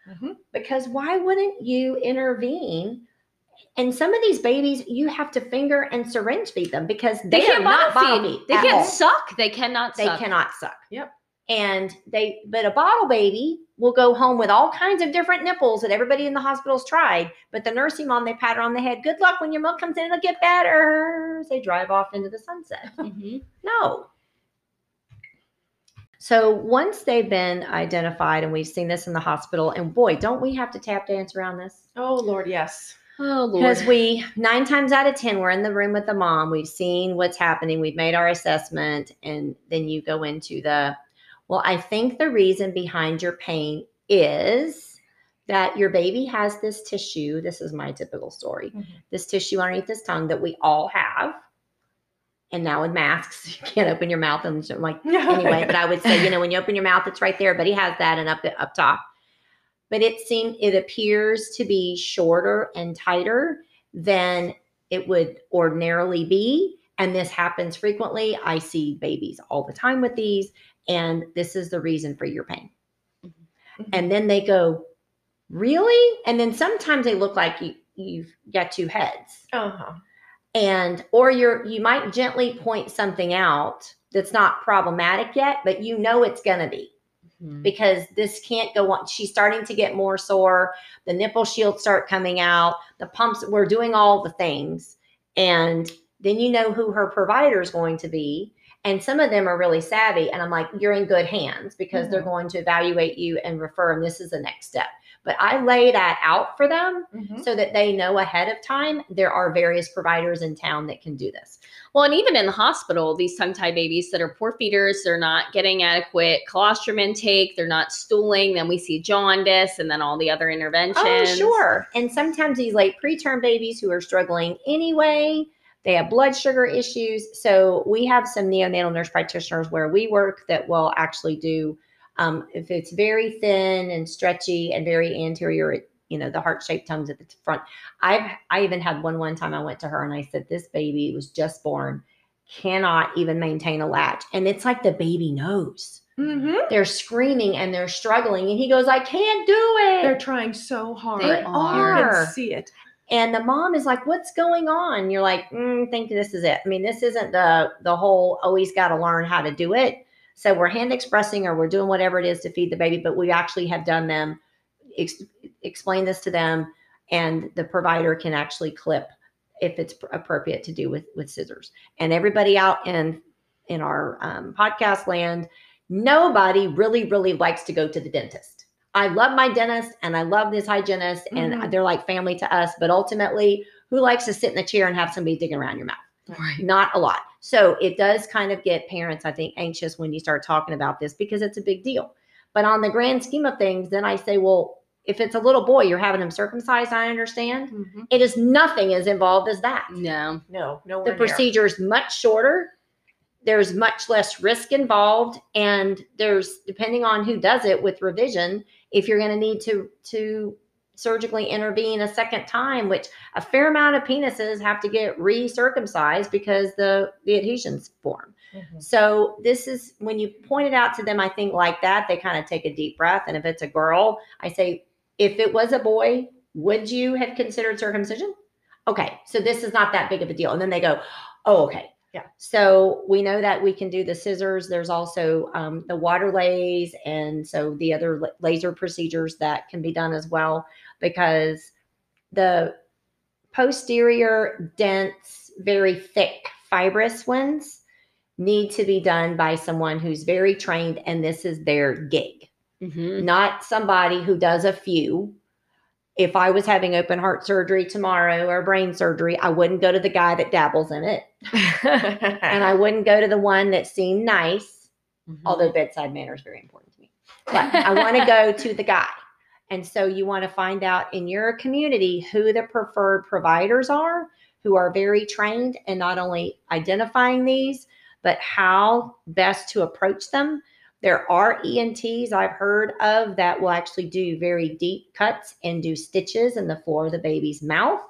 Mhm. Because why wouldn't you intervene? And some of these babies, you have to finger and syringe feed them because they, They can't are not bottle feed. They can't all. suck. They cannot suck. They suck. cannot suck. Yep. And they, but a bottle baby will go home with all kinds of different nipples that everybody in the hospital's tried. But the nursing mom, they pat her on the head. Good luck when your milk comes in, it'll get better. They drive off into the sunset. (laughs) Mhm. No. So once they've been identified, and we've seen this in the hospital, and boy, don't we have to tap dance around this? Oh Lord, yes. Oh Lord. Because we, nine times out of 10, we're in the room with the mom. We've seen what's happening. We've made our assessment. And then you go into the, well, I think the reason behind your pain is that your baby has this tissue. This is my typical story Mhm. this tissue underneath his tongue that we all have. And now with masks, (laughs) you can't open your mouth. And I'm like, (laughs) anyway, but I would say, you know, when you open your mouth, it's right there, but he has that and up up top. But it seemed it appears to be shorter and tighter than it would ordinarily be. And this happens frequently. I see babies all the time with these, and this is the reason for your pain. Mhm. And then they go, Really? And then sometimes they look like you, you've got two heads uh-huh. and or you're you might gently point something out that's not problematic yet but you know it's going to be Mhm. because this can't go on she's starting to get more sore the nipple shields start coming out the pumps we're doing all the things and then you know who her provider is going to be and some of them are really savvy and i'm like you're in good hands because they're going to evaluate you and refer and this is the next step but i lay that out for them Mhm. so that they know ahead of time there are various providers in town that can do this. Well, and even in the hospital, these tongue tied babies that are poor feeders, they're not getting adequate colostrum intake, they're not stooling. Then we see jaundice and then all the other interventions. Oh, sure. And sometimes these late preterm babies who are struggling anyway, they have blood sugar issues. So we have some neonatal nurse practitioners where we work that will actually do um, if it's very thin and stretchy and very anterior, you know, the heart-shaped tongues at the front. I've I even had one one time I went to her and I said, This baby was just born, cannot even maintain a latch. And it's like the baby knows. Mhm. They're screaming and they're struggling. And he goes, I can't do it. They're trying so hard. They You are. can see it. And the mom is like what's going on? You're like mm, think this is it. I mean this isn't the the whole always got to learn how to do it. So we're hand expressing or we're doing whatever it is to feed the baby but we actually have done them ex- explain this to them and the provider can actually clip if it's pr- appropriate to do with with scissors. And everybody out in in our um, podcast land nobody really really likes to go to the dentist I love my dentist and I love this hygienist and Mhm. they're like family to us. But ultimately, who likes to sit in a chair and have somebody digging around your mouth? Right. Not a lot. So it does kind of get parents, I think, anxious when you start talking about this because it's a big deal. But on the grand scheme of things, then I say, well, if it's a little boy, you're having him circumcised, I understand. Mhm. It is nothing as involved as that. No. No, no. The procedure is much shorter. There's much less risk involved and there's depending on who does it with revision if you're going to need to to surgically intervene a second time which a fair amount of penises have to get recircumcised because the the adhesions form. Mhm. so this is when you point it out to them i think like that they kind of take a deep breath and if it's a girl i say if it was a boy would you have considered circumcision? Okay so this is not that big of a deal. And then they go oh okay Yeah. so we know that we can do the scissors there's also um, the Waterlase and so the other laser procedures that can be done as well because the posterior dense very thick fibrous ones need to be done by someone who's very trained and this is their gig Mhm. not somebody who does a few. If I was having open heart surgery tomorrow or brain surgery, I wouldn't go to the guy that dabbles in it. (laughs) And I wouldn't go to the one that seemed nice, Mhm. although bedside manner is very important to me. But I want to go to the guy. And so you want to find out in your community who the preferred providers are, who are very trained in not only identifying these, but how best to approach them. There are ENTs I've heard of that will actually do very deep cuts and do stitches in the floor of the baby's mouth.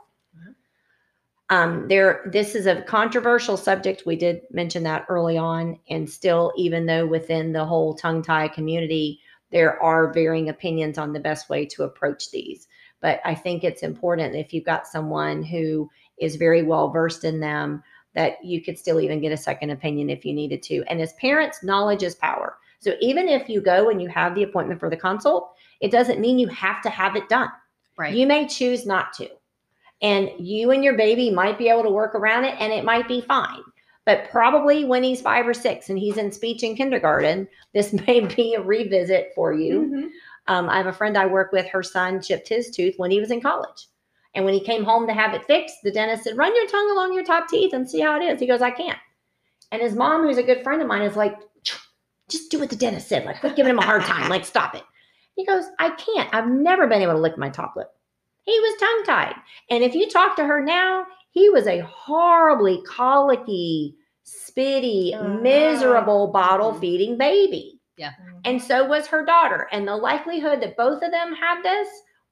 Um, there, this is a controversial subject. We did mention that early on, and still, even though within the whole tongue tie community, there are varying opinions on the best way to approach these. But I think it's important if you've got someone who is very well versed in them that you could still even get a second opinion if you needed to. And as parents, knowledge is power. So even if you go and you have the appointment for the consult, it doesn't mean you have to have it done. right. You may choose not to. And you and your baby might be able to work around it and it might be fine. But probably when he's five or six and he's in speech in kindergarten, this (laughs) may be a revisit for you. Mhm. Um, I have a friend I work with, her son chipped his tooth when he was in college. And when he came home to have it fixed, the dentist said, Run your tongue along your top teeth and see how it is. He goes, I can't. And his mom, who's a good friend of mine, is like, Just do what the dentist said. Like, quit giving him a hard time. Like, stop it. He goes, I can't. I've never been able to lick my top lip. He was tongue tied. And if you talk to her now, he was a horribly colicky, spitty, Uh-huh. miserable bottle feeding baby. Mm-hmm. And so was her daughter. And the likelihood that both of them had this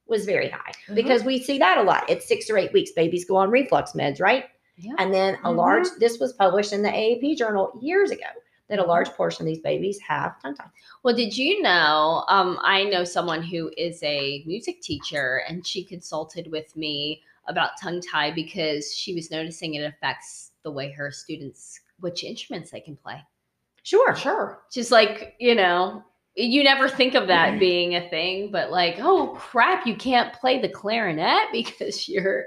was very high Mhm. because we see that a lot. It's six or eight weeks, babies go on reflux meds, right? Yeah. And then a Mhm. large, this was published in the AAP journal years ago, that a large portion of these babies have tongue tie. Well, did you know? Um, I know someone who is a music teacher, and she consulted with me about tongue tie because she was noticing it affects the way her students, which instruments they can play. Sure. Sure. Just like, you know, you never think of that being a thing, but like, oh crap, you can't play the clarinet (laughs) because you're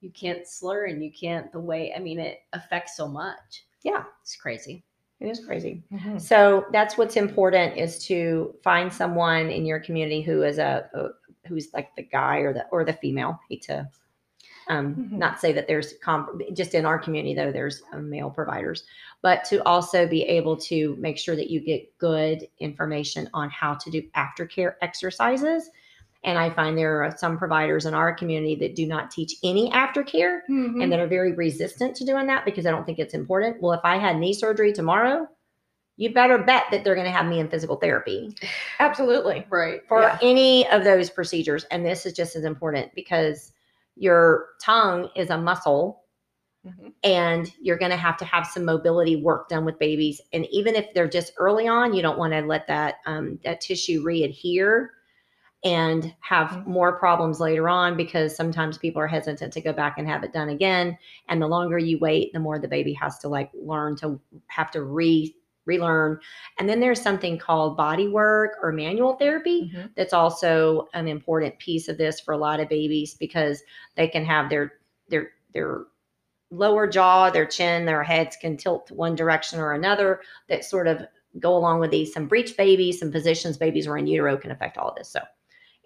you can't slur and you can't the way I mean it affects so much. Yeah. It's crazy. It is crazy. Mhm. So that's what's important is to find someone in your community who is a, a who's like the guy or the or the female. Hate to um, Mhm. not say that there's comp- just in our community though there's uh, male providers, but to also be able to make sure that you get good information on how to do aftercare exercises. And I find there are some providers in our community that do not teach any aftercare Mhm. and that are very resistant to doing that because I don't think it's important. Well, if I had knee surgery tomorrow, you better bet that they're going to have me in physical therapy Absolutely. Right. for Yeah. any of those procedures. And this is just as important because your tongue is a muscle Mhm. and you're going to have to have some mobility work done with babies. And even if they're just early on, you don't want to let that um, that tissue readhere and have Mhm. more problems later on because sometimes people are hesitant to go back and have it done again. And the longer you wait, the more the baby has to like learn to have to re relearn. And then there's something called body work or manual therapy Mhm. that's also an important piece of this for a lot of babies because they can have their their their lower jaw, their chin, their heads can tilt one direction or another that sort of go along with these. Some breech babies, some positions babies are in utero can affect all of this. So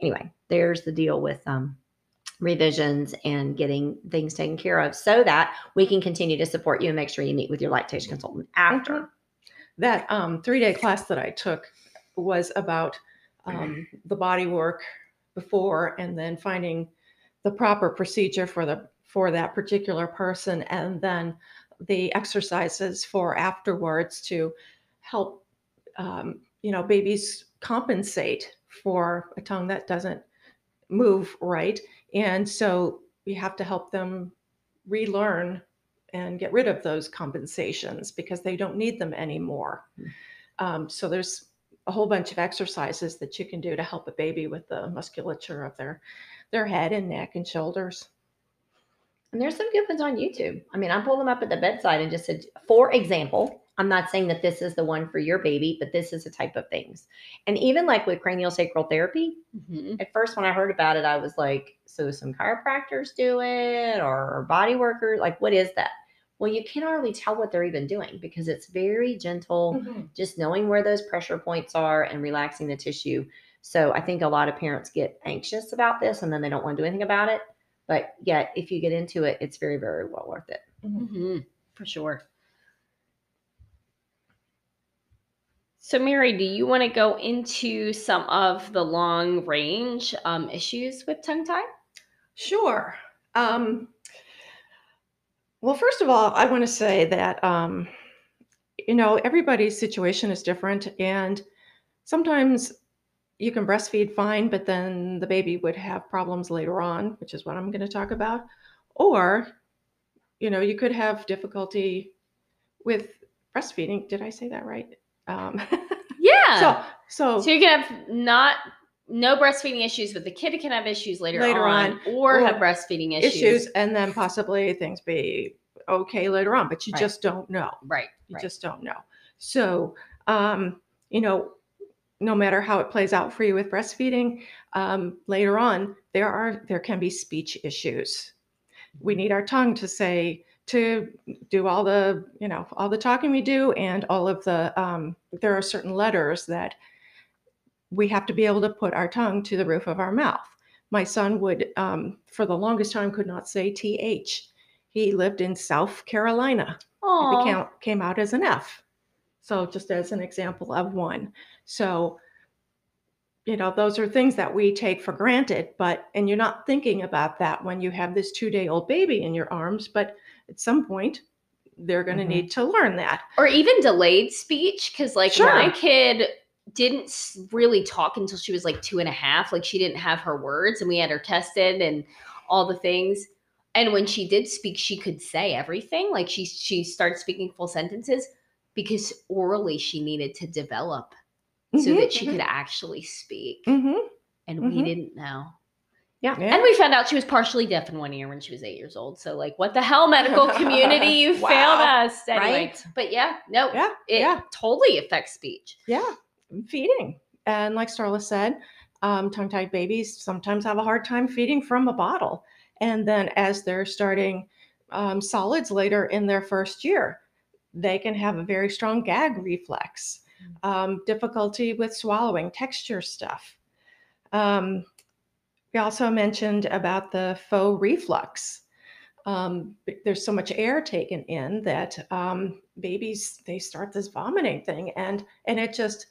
anyway, there's the deal with um, revisions and getting things taken care of so that we can continue to support you and make sure you meet with your lactation consultant after. That um, three day class that I took was about um, the body work before and then finding the proper procedure for the for that particular person and then the exercises for afterwards to help, um, you know, babies compensate for a tongue that doesn't move right. And so we have to help them relearn and get rid of those compensations because they don't need them anymore. Um, so there's a whole bunch of exercises that you can do to help a baby with the musculature of their their head and neck and shoulders. And there's some good ones on YouTube. I mean, I pulled them up at the bedside and just said, for example, I'm not saying that this is the one for your baby, but this is the type of things. And even like with cranial sacral therapy, Mhm. at first when I heard about it, I was like, so some chiropractors do it or body workers? Like, what is that? Well, you can't hardly tell what they're even doing because it's very gentle, just knowing where those pressure points are and relaxing the tissue. So I think a lot of parents get anxious about this and then they don't want to do anything about it. But yet, if you get into it, it's very, very well worth it. Mhm. For sure. So, Mary, do you want to go into some of the long range um, issues with tongue tie? Sure. Um, well, first of all, I want to say that, um, you know, everybody's situation is different. And sometimes you can breastfeed fine, but then the baby would have problems later on, which is what I'm going to talk about. Or, you know, you could have difficulty with breastfeeding. Did I say that right? Um, (laughs) Yeah. so, so, So you can have not no breastfeeding issues, but the kid can have issues later, Later on, on, or, or have breastfeeding issues. issues, and then possibly things be okay later on, but you Right. just don't know. Right. You right. just don't know. So, um, you know, no matter how it plays out for you with breastfeeding, um, later on there are there can be speech issues. We need our tongue to say to do all the you know all the talking we do and all of the um, there are certain letters that we have to be able to put our tongue to the roof of our mouth. My son would for the longest time could not say th. He lived in South Carolina it Aw. became, came out as an F. So just as an example of one. So, you know, those are things that we take for granted, but, and you're not thinking about that when you have this two day old baby in your arms, but at some point they're going to Mhm. need to learn that. or even delayed speech because like Sure. my kid didn't really talk until she was like two and a half like she didn't have her words and we had her tested and all the things and when she did speak she could say everything like she she started speaking full sentences because orally she needed to develop so Mhm, that she mhm. could actually speak Mhm. and we mhm. didn't know Yeah. Yeah. and we found out she was partially deaf in one ear when she was eight years old. So, like, what the hell, medical (laughs) community? You Wow. failed us. Anyway, Right? but yeah, no, Yeah, it yeah. totally affects speech. Yeah, feeding. And like Starla said, um, tongue tied babies sometimes have a hard time feeding from a bottle. And then as they're starting um, solids later in their first year, they can have a very strong gag reflex, um, difficulty with swallowing, texture stuff. Um, we also mentioned about the faux reflux. Um, there's so much air taken in that um, babies they start this vomiting thing, and and it just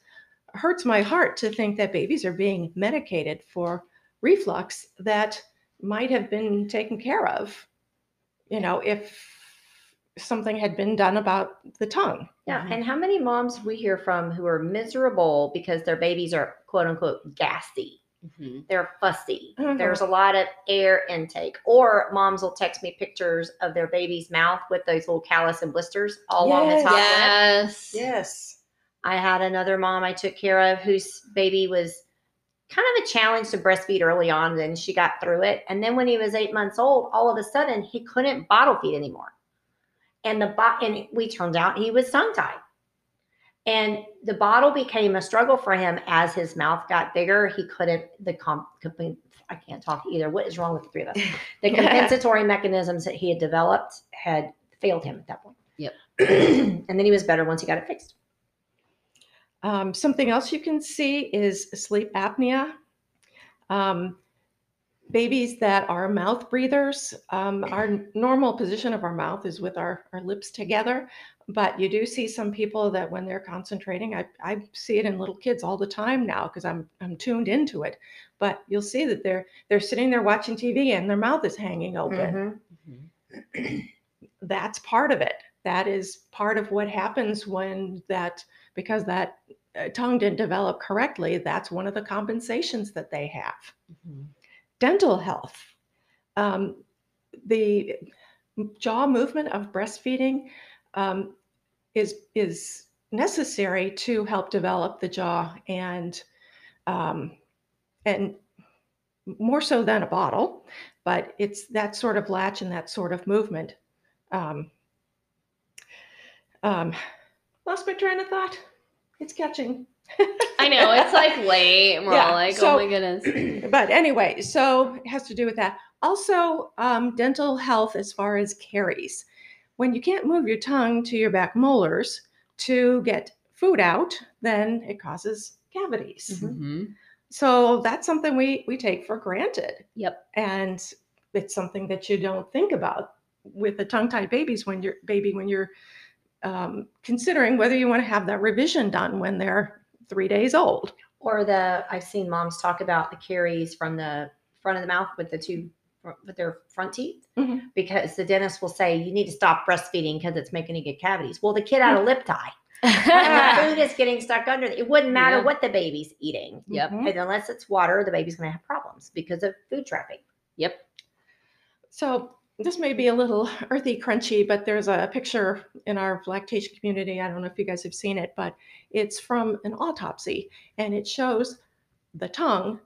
hurts my heart to think that babies are being medicated for reflux that might have been taken care of. You know, if something had been done about the tongue. Yeah. And how many moms we hear from who are miserable because their babies are quote unquote gassy? Mm-hmm. They're fussy. Mhm. There's a lot of air intake. Or moms will text me pictures of their baby's mouth with those little callus and blisters all along the Yes. top. lip. Yes. Yes. I had another mom I took care of whose baby was kind of a challenge to breastfeed early on, and she got through it. And then when he was eight months old, all of a sudden he couldn't bottle feed anymore. And the bo- and we turned out he was tongue tied. And the bottle became a struggle for him as his mouth got bigger. He couldn't the comp. comp- I can't talk either. What is wrong with the three of us? (laughs) The compensatory mechanisms that he had developed had failed him at that point. Yep. (clears throat) and then he was better once he got it fixed. Um, something else you can see is sleep apnea. Um, babies that are mouth breathers, um, our normal position of our mouth is with our, our lips together, but you do see some people that when they're concentrating, I, I see it in little kids all the time now because I'm I'm tuned into it. But you'll see that they're they're sitting there watching TV and their mouth is hanging open. Mhm. Mhm. That's part of it. that is part of what happens when that because that uh, tongue didn't develop correctly. That's one of the compensations that they have. Dental health. Um, the jaw movement of breastfeeding um, is is necessary to help develop the jaw and um, and more so than a bottle, but it's that sort of latch and that sort of movement. Um, um, lost my train of thought. It's catching. I know it's like late, and we're Yeah, all like, so- "Oh my goodness." (clears throat) but anyway, so it has to do with that. Also, um, dental health as far as caries. When you can't move your tongue to your back molars to get food out, then it causes cavities. Mhm. Mhm. So that's something we we take for granted, Yep. and it's something that you don't think about with the tongue-tied babies when you're baby when you're um, considering whether you want to have that revision done when they're three days old. Or the I've seen moms talk about the caries from the front of the mouth with the two with their front teeth Mhm. because the dentist will say you need to stop breastfeeding because it's making you get cavities. Well, the kid had a lip tie and the (laughs) food is getting stuck under. It It wouldn't matter Yeah. what the baby's eating. Yep. And unless it's water, the baby's going to have problems because of food trapping. Yep. So this may be a little (laughs) earthy crunchy, but there's a picture in our lactation community. I don't know if you guys have seen it, but it's from an autopsy and it shows the tongue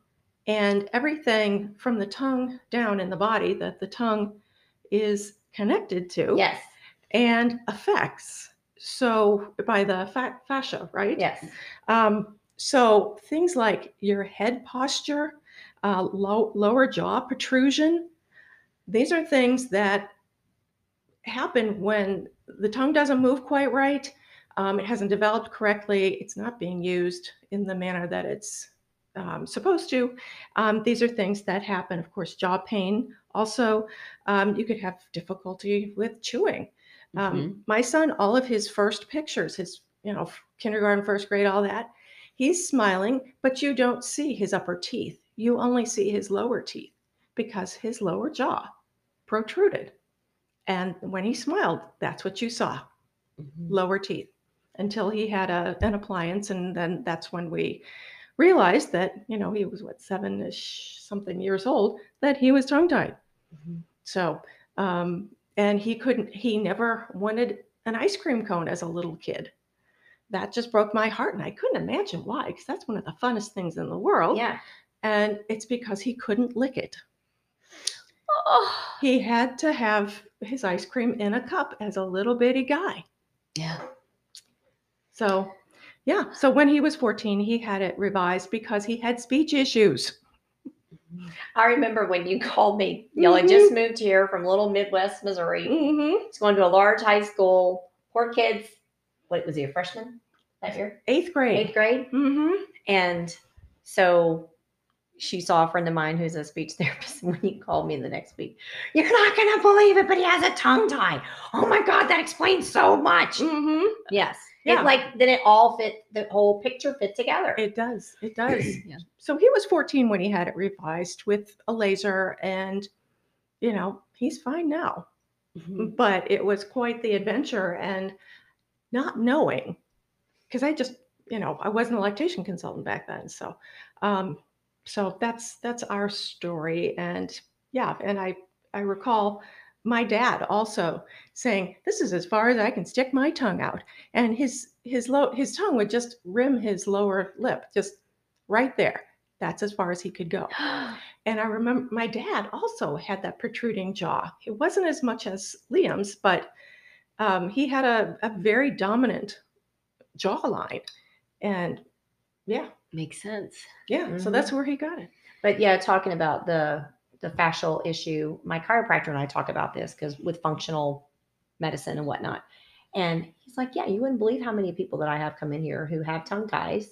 and everything from the tongue down in the body that the tongue is connected to Yes. and affects. So by the fa- fascia, right? Yes. Um, so things like your head posture, uh, low, lower jaw protrusion, these are things that happen when the tongue doesn't move quite right. Um, it hasn't developed correctly. It's not being used in the manner that it's um, supposed to. Um, these are things that happen. Of course, jaw pain. Also, um, you could have difficulty with chewing. Um, Mhm. My son, all of his first pictures, his you know kindergarten, first grade, all that, he's smiling, but you don't see his upper teeth. You only see his lower teeth because his lower jaw protruded. And when he smiled, that's what you saw Mhm. lower teeth until he had a, an appliance. And then that's when we realized that, you know, he was what, seven ish something years old, that he was tongue tied. Mhm. So, um, and he couldn't, he never wanted an ice cream cone as a little kid. That just broke my heart. And I couldn't imagine why, because that's one of the funnest things in the world. Yeah. And it's because he couldn't lick it. Oh. He had to have his ice cream in a cup as a little bitty guy. Yeah. So, yeah. So when he was 14, he had it revised because he had speech issues. I remember when you (laughs) called me. Y'all had just moved here from little Midwest Missouri. Mm-hmm. He's going to a large high school. Poor kids. What was he, a freshman that year? Eighth grade. Eighth grade. Mm-hmm. And so she saw a friend of mine who's a speech (laughs) therapist. And when you called me the next week, you're not going to believe it, but he has a tongue tie. Oh my God, that explains so much. Mm-hmm. Yes. Yeah. It like, then it all fit, the whole picture fit together. It does. It (clears throat) does. Yeah. So he was 14 when he had it revised with a laser, and you know he's fine now. Mhm. But it was quite the adventure, and not knowing, because I just you know I wasn't a lactation consultant back then, so um, so that's that's our story, and yeah, and I I recall my dad also saying this is as far as I can stick my tongue out, and his his low his tongue would just rim his lower lip, just right there. That's as far as he could go. (gasps) And I remember my dad also had that protruding jaw. It wasn't as much as Liam's, but um, he had a, a very dominant jawline. And yeah, Makes sense. yeah. So that's where he got it. But yeah, talking about the the fascial issue, my chiropractor and I talk about this because with functional medicine and whatnot. And he's like, Yeah, you wouldn't believe how many people that I have come in here who have tongue ties.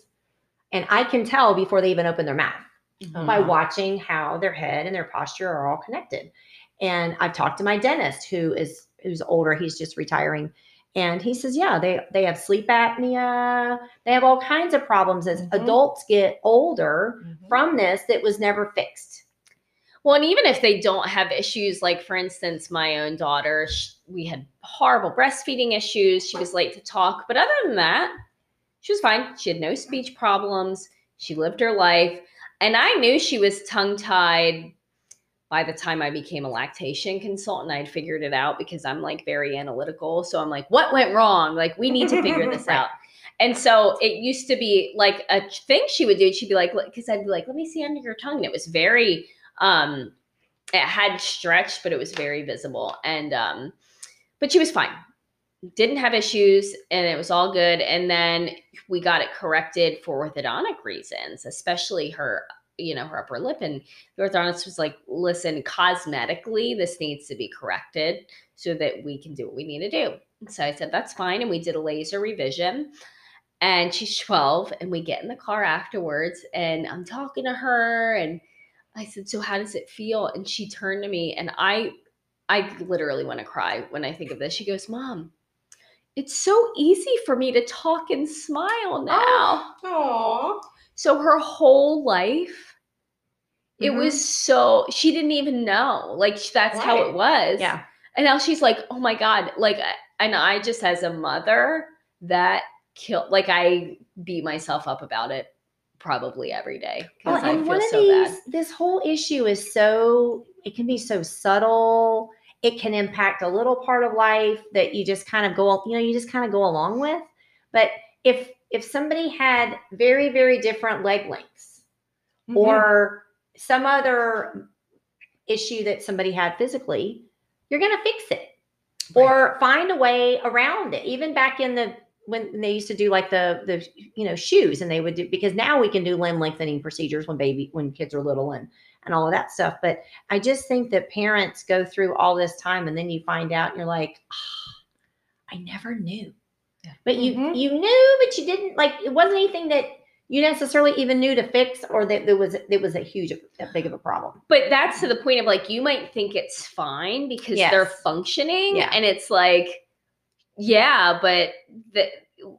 And I can tell before they even open their mouth by Uh-huh. watching how their head and their posture are all connected. And I've talked to my dentist who is who's older, he's just retiring. And he says, yeah, they they have sleep apnea. They have all kinds of problems as Mhm. adults get older Mhm. from this that was never fixed. Well, and even if they don't have issues, like for instance, my own daughter, sh we had horrible breastfeeding issues. She was late to talk, but other than that, she was fine. She had no speech problems. She lived her life. And I knew she was tongue tied by the time I became a lactation consultant. I'd figured it out because I'm like very analytical. So I'm like, what went wrong? Like, we need to figure this (laughs) out. And so it used to be like a thing she would do. She'd be like, because I'd be like, let me see under your tongue. And it was very, um, it had stretched, but it was very visible. And, um, but she was fine. Didn't have issues and it was all good. And then we got it corrected for orthodontic reasons, especially her, you know, her upper lip. And the orthodontist was like, listen, cosmetically, this needs to be corrected so that we can do what we need to do. So I said, that's fine. And we did a laser revision. And she's 12, and we get in the car afterwards, and I'm talking to her, and I said, So how does it feel? And she turned to me, and I I literally want to cry when I think of this. She goes, Mom, it's so easy for me to talk and smile (gasps) now. Oh. So her whole life, it Mhm. was so she didn't even know. Like that's how it was. Yeah. And now she's like, oh my God. Like, and I just as a mother, that killed, like, I beat myself up about it probably every day Well, I and feel one of so these, bad. this whole issue is so, it can be so subtle. It can impact a little part of life that you just kind of go, you know, you just kind of go along with. But if, if somebody had very, very different leg lengths Mhm. or some other issue that somebody had physically, you're going to fix it or find a way around it. Even back in the when they used to do like the the you know shoes and they would do because now we can do limb lengthening procedures when baby when kids are little and and all of that stuff. But I just think that parents go through all this time and then you find out and you're like, "Ah, I never knew. Yeah. But you Mhm. you knew, but you didn't like it wasn't anything that you necessarily even knew to fix or that there was it was a huge that big of a problem. But that's to the point of like, you might think it's fine because they're functioning. Yeah. And it's like, yeah, but the,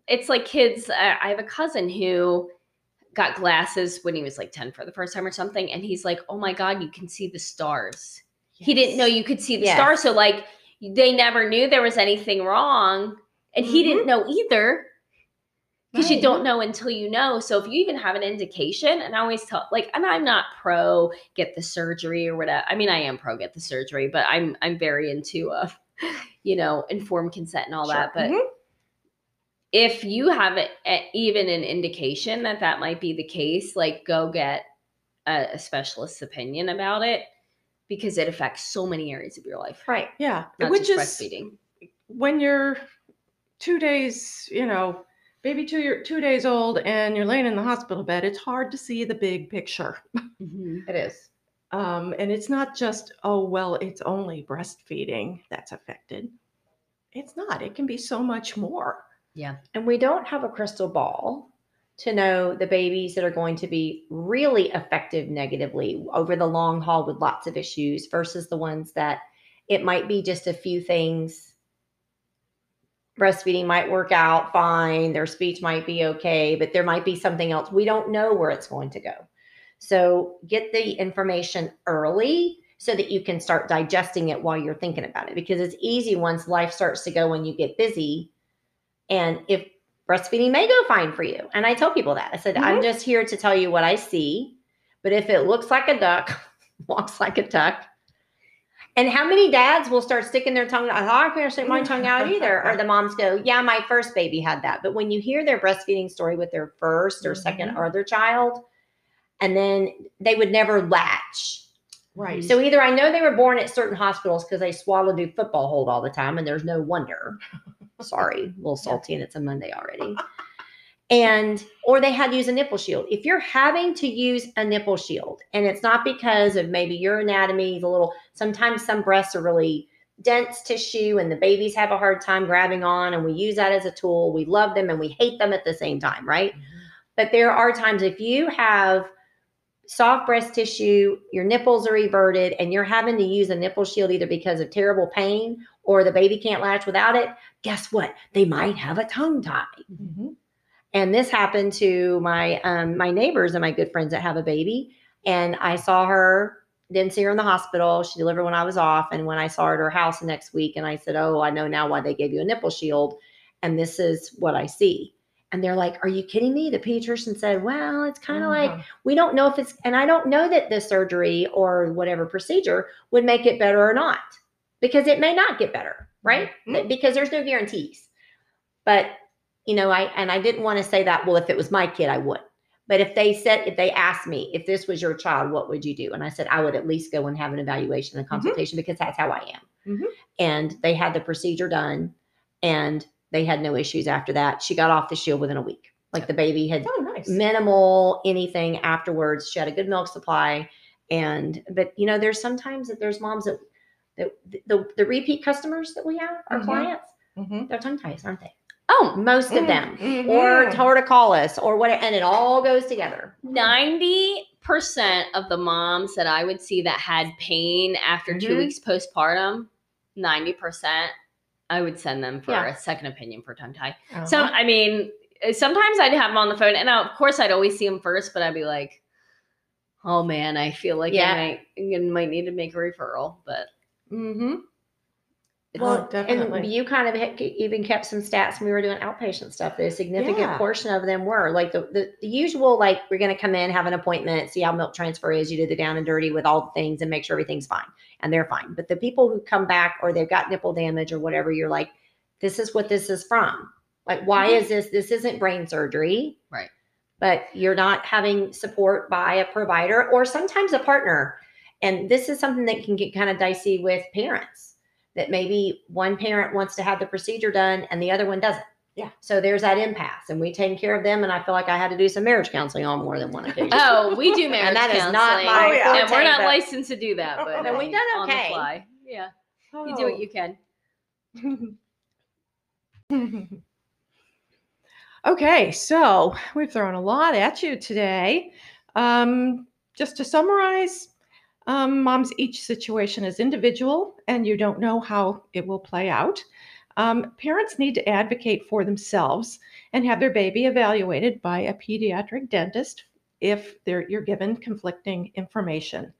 it's like kids. I I have a cousin who got glasses when he was like 10 for the first time or something. And he's like, oh my God, you can see the stars. He didn't know you could see the Yes. stars. So like they never knew there was anything wrong. And he Mhm. didn't know either. Because you don't know until you know. So if you even have an indication, and I always tell like, and I'm not pro get the surgery or whatever. I mean, I am pro get the surgery, but I'm I'm very into uh, you know, informed consent and all Sure. that. But Mhm. if you have it, eh, even an indication that that might be the case, like go get a, a specialist's opinion about it because it affects so many areas of your life, Right. Yeah. not Which just is breastfeeding. when you're two days, you know, baby two year two days old and you're laying in the hospital bed, it's hard to see the big picture. Mhm. (laughs) It is. Um, and it's not just, oh, well, it's only breastfeeding that's affected. It's not. It can be so much more. Yeah. And we don't have a crystal ball to know the babies that are going to be really affected negatively over the long haul with lots of issues versus the ones that it might be just a few things. Breastfeeding might work out fine, their speech might be okay, but there might be something else. We don't know where it's going to go. So get the information early so that you can start digesting it while you're thinking about it because it's easy once life starts to go and you get busy and if breastfeeding may go fine for you. And I tell people that. I said, I'm just here to tell you what I see. But if it looks like a duck, (laughs) walks like a duck, and how many dads will start sticking their tongue out? I can't stick my tongue out either. Or the moms go, Yeah, my first baby had that. But when you hear their breastfeeding story with their 1st or second Mhm. or other child, and then they would never latch. Right. So either I know they were born at certain hospitals because they swallowed a football hold all the time, and there's no wonder. (laughs) Sorry, a little salty, and it's a Monday already. And or they had to use a nipple shield. If you're having to use a nipple shield, and it's not because of maybe your anatomy the little. Sometimes some breasts are really dense tissue, and the babies have a hard time grabbing on, and we use that as a tool. We love them and we hate them at the same time, right? Mm-hmm. But there are times if you have soft breast tissue, your nipples are everted, and you're having to use a nipple shield either because of terrible pain or the baby can't latch without it, guess what? They might have a tongue tie. Mhm. And this happened to my um, my neighbors and my good friends that have a baby. And I saw her didn't see her in the hospital. She delivered when I was off. And when I saw her at her house the next week, and I said, Oh, I know now why they gave you a nipple shield. And this is what I see. And they're like, Are you kidding me? The pediatrician said, Well, it's kind of like Uh-huh. we don't know if it's, and I don't know that the surgery or whatever procedure would make it better or not because it may not get better, right? Mhm. Because there's no guarantees. But, you know, I, and I didn't want to say that, well, if it was my kid, I would. But if they said, if they asked me, if this was your child, what would you do? And I said, I would at least go and have an evaluation and consultation because that's how I am. Mhm. And they had the procedure done and they had no issues after that. She got off the shield within a week. Like the baby had Oh, nice. minimal anything afterwards. She had a good milk supply. And, but you know, there's sometimes that there's moms that, that the, the repeat customers that we have, our Mhm. clients, Mhm. they're tongue ties, aren't they? Oh, Most of them. Mhm. Or torticollis or what, And it all goes together. 90% of the moms that I would see that had pain after two Mhm. weeks postpartum, 90%, I would send them for Yeah. a second opinion for tongue tie. Uh-huh. So, I mean, uh, sometimes I'd have them on the phone, and of course, I'd always see them first, but I'd be like, oh man, I feel like Yeah. I, might, I might need to make a referral. But Mm-hmm. Well, definitely. and you kind of had- even kept some stats when we were doing outpatient stuff. that A significant Yeah. portion of them were like the, the, the usual, like we're going to come in, have an appointment, see how milk transfer is. You do the down and dirty with all the things and make sure everything's fine. And they're fine. But the people who come back or they've got nipple damage or whatever, you're like, this is what this is from. Like, why Mhm. is this? This isn't brain surgery. Right. But you're not having support by a provider or sometimes a partner. And this is something that can get kind of dicey with parents that maybe one parent wants to have the procedure done and the other one doesn't. Yeah. So there's that impasse, and we take care of them. And I feel like I had to do some marriage counseling on more than one (laughs) occasion. oh, we do marriage and that is counseling. not my Oh, yeah. and we're not but- licensed to do that, but No, we've done on the okay. fly. Yeah, Oh. you do what you can. (laughs) okay, so we've thrown a lot at you today. Um, just to summarize, um, moms, each situation is individual and you don't know how it will play out. Um, parents need to advocate for themselves and have their baby evaluated by a pediatric dentist if they're, you're given conflicting information.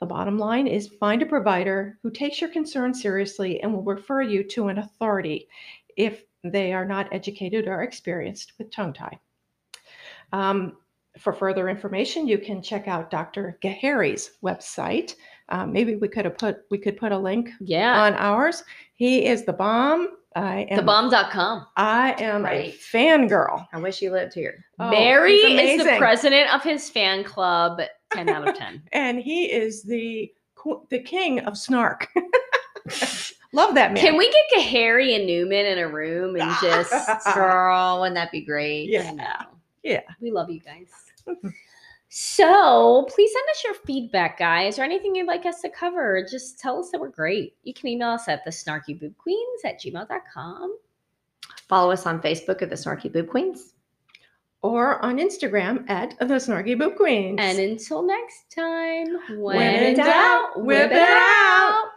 The bottom line is find a provider who takes your concern seriously and will refer you to an authority if they are not educated or experienced with tongue tie. Um, for further information, you can check out Dr. Ghaheri's website. Um, maybe we could have put we could put a link Yeah, on ours. he is the bomb. I am thebomb.com. I am Right. a fangirl. I wish you lived here. Oh, Mary is the president of his fan club. 10 out of 10. (laughs) and he is the the king of snark. (laughs) Love that man. Can we get Harry and Newman in a room and (laughs) just Girl, wouldn't that be great? Yeah. Yeah. We love you guys. So please send us your feedback, guys, or anything you'd like us to cover. Just tell us that we're great. You can email us at the snarky boob queens at gmail.com. Follow us on Facebook at the Snarky Boob Queens. or on Instagram at the Snarky Boob Queens. And until next time, when, When in doubt, whip it it out.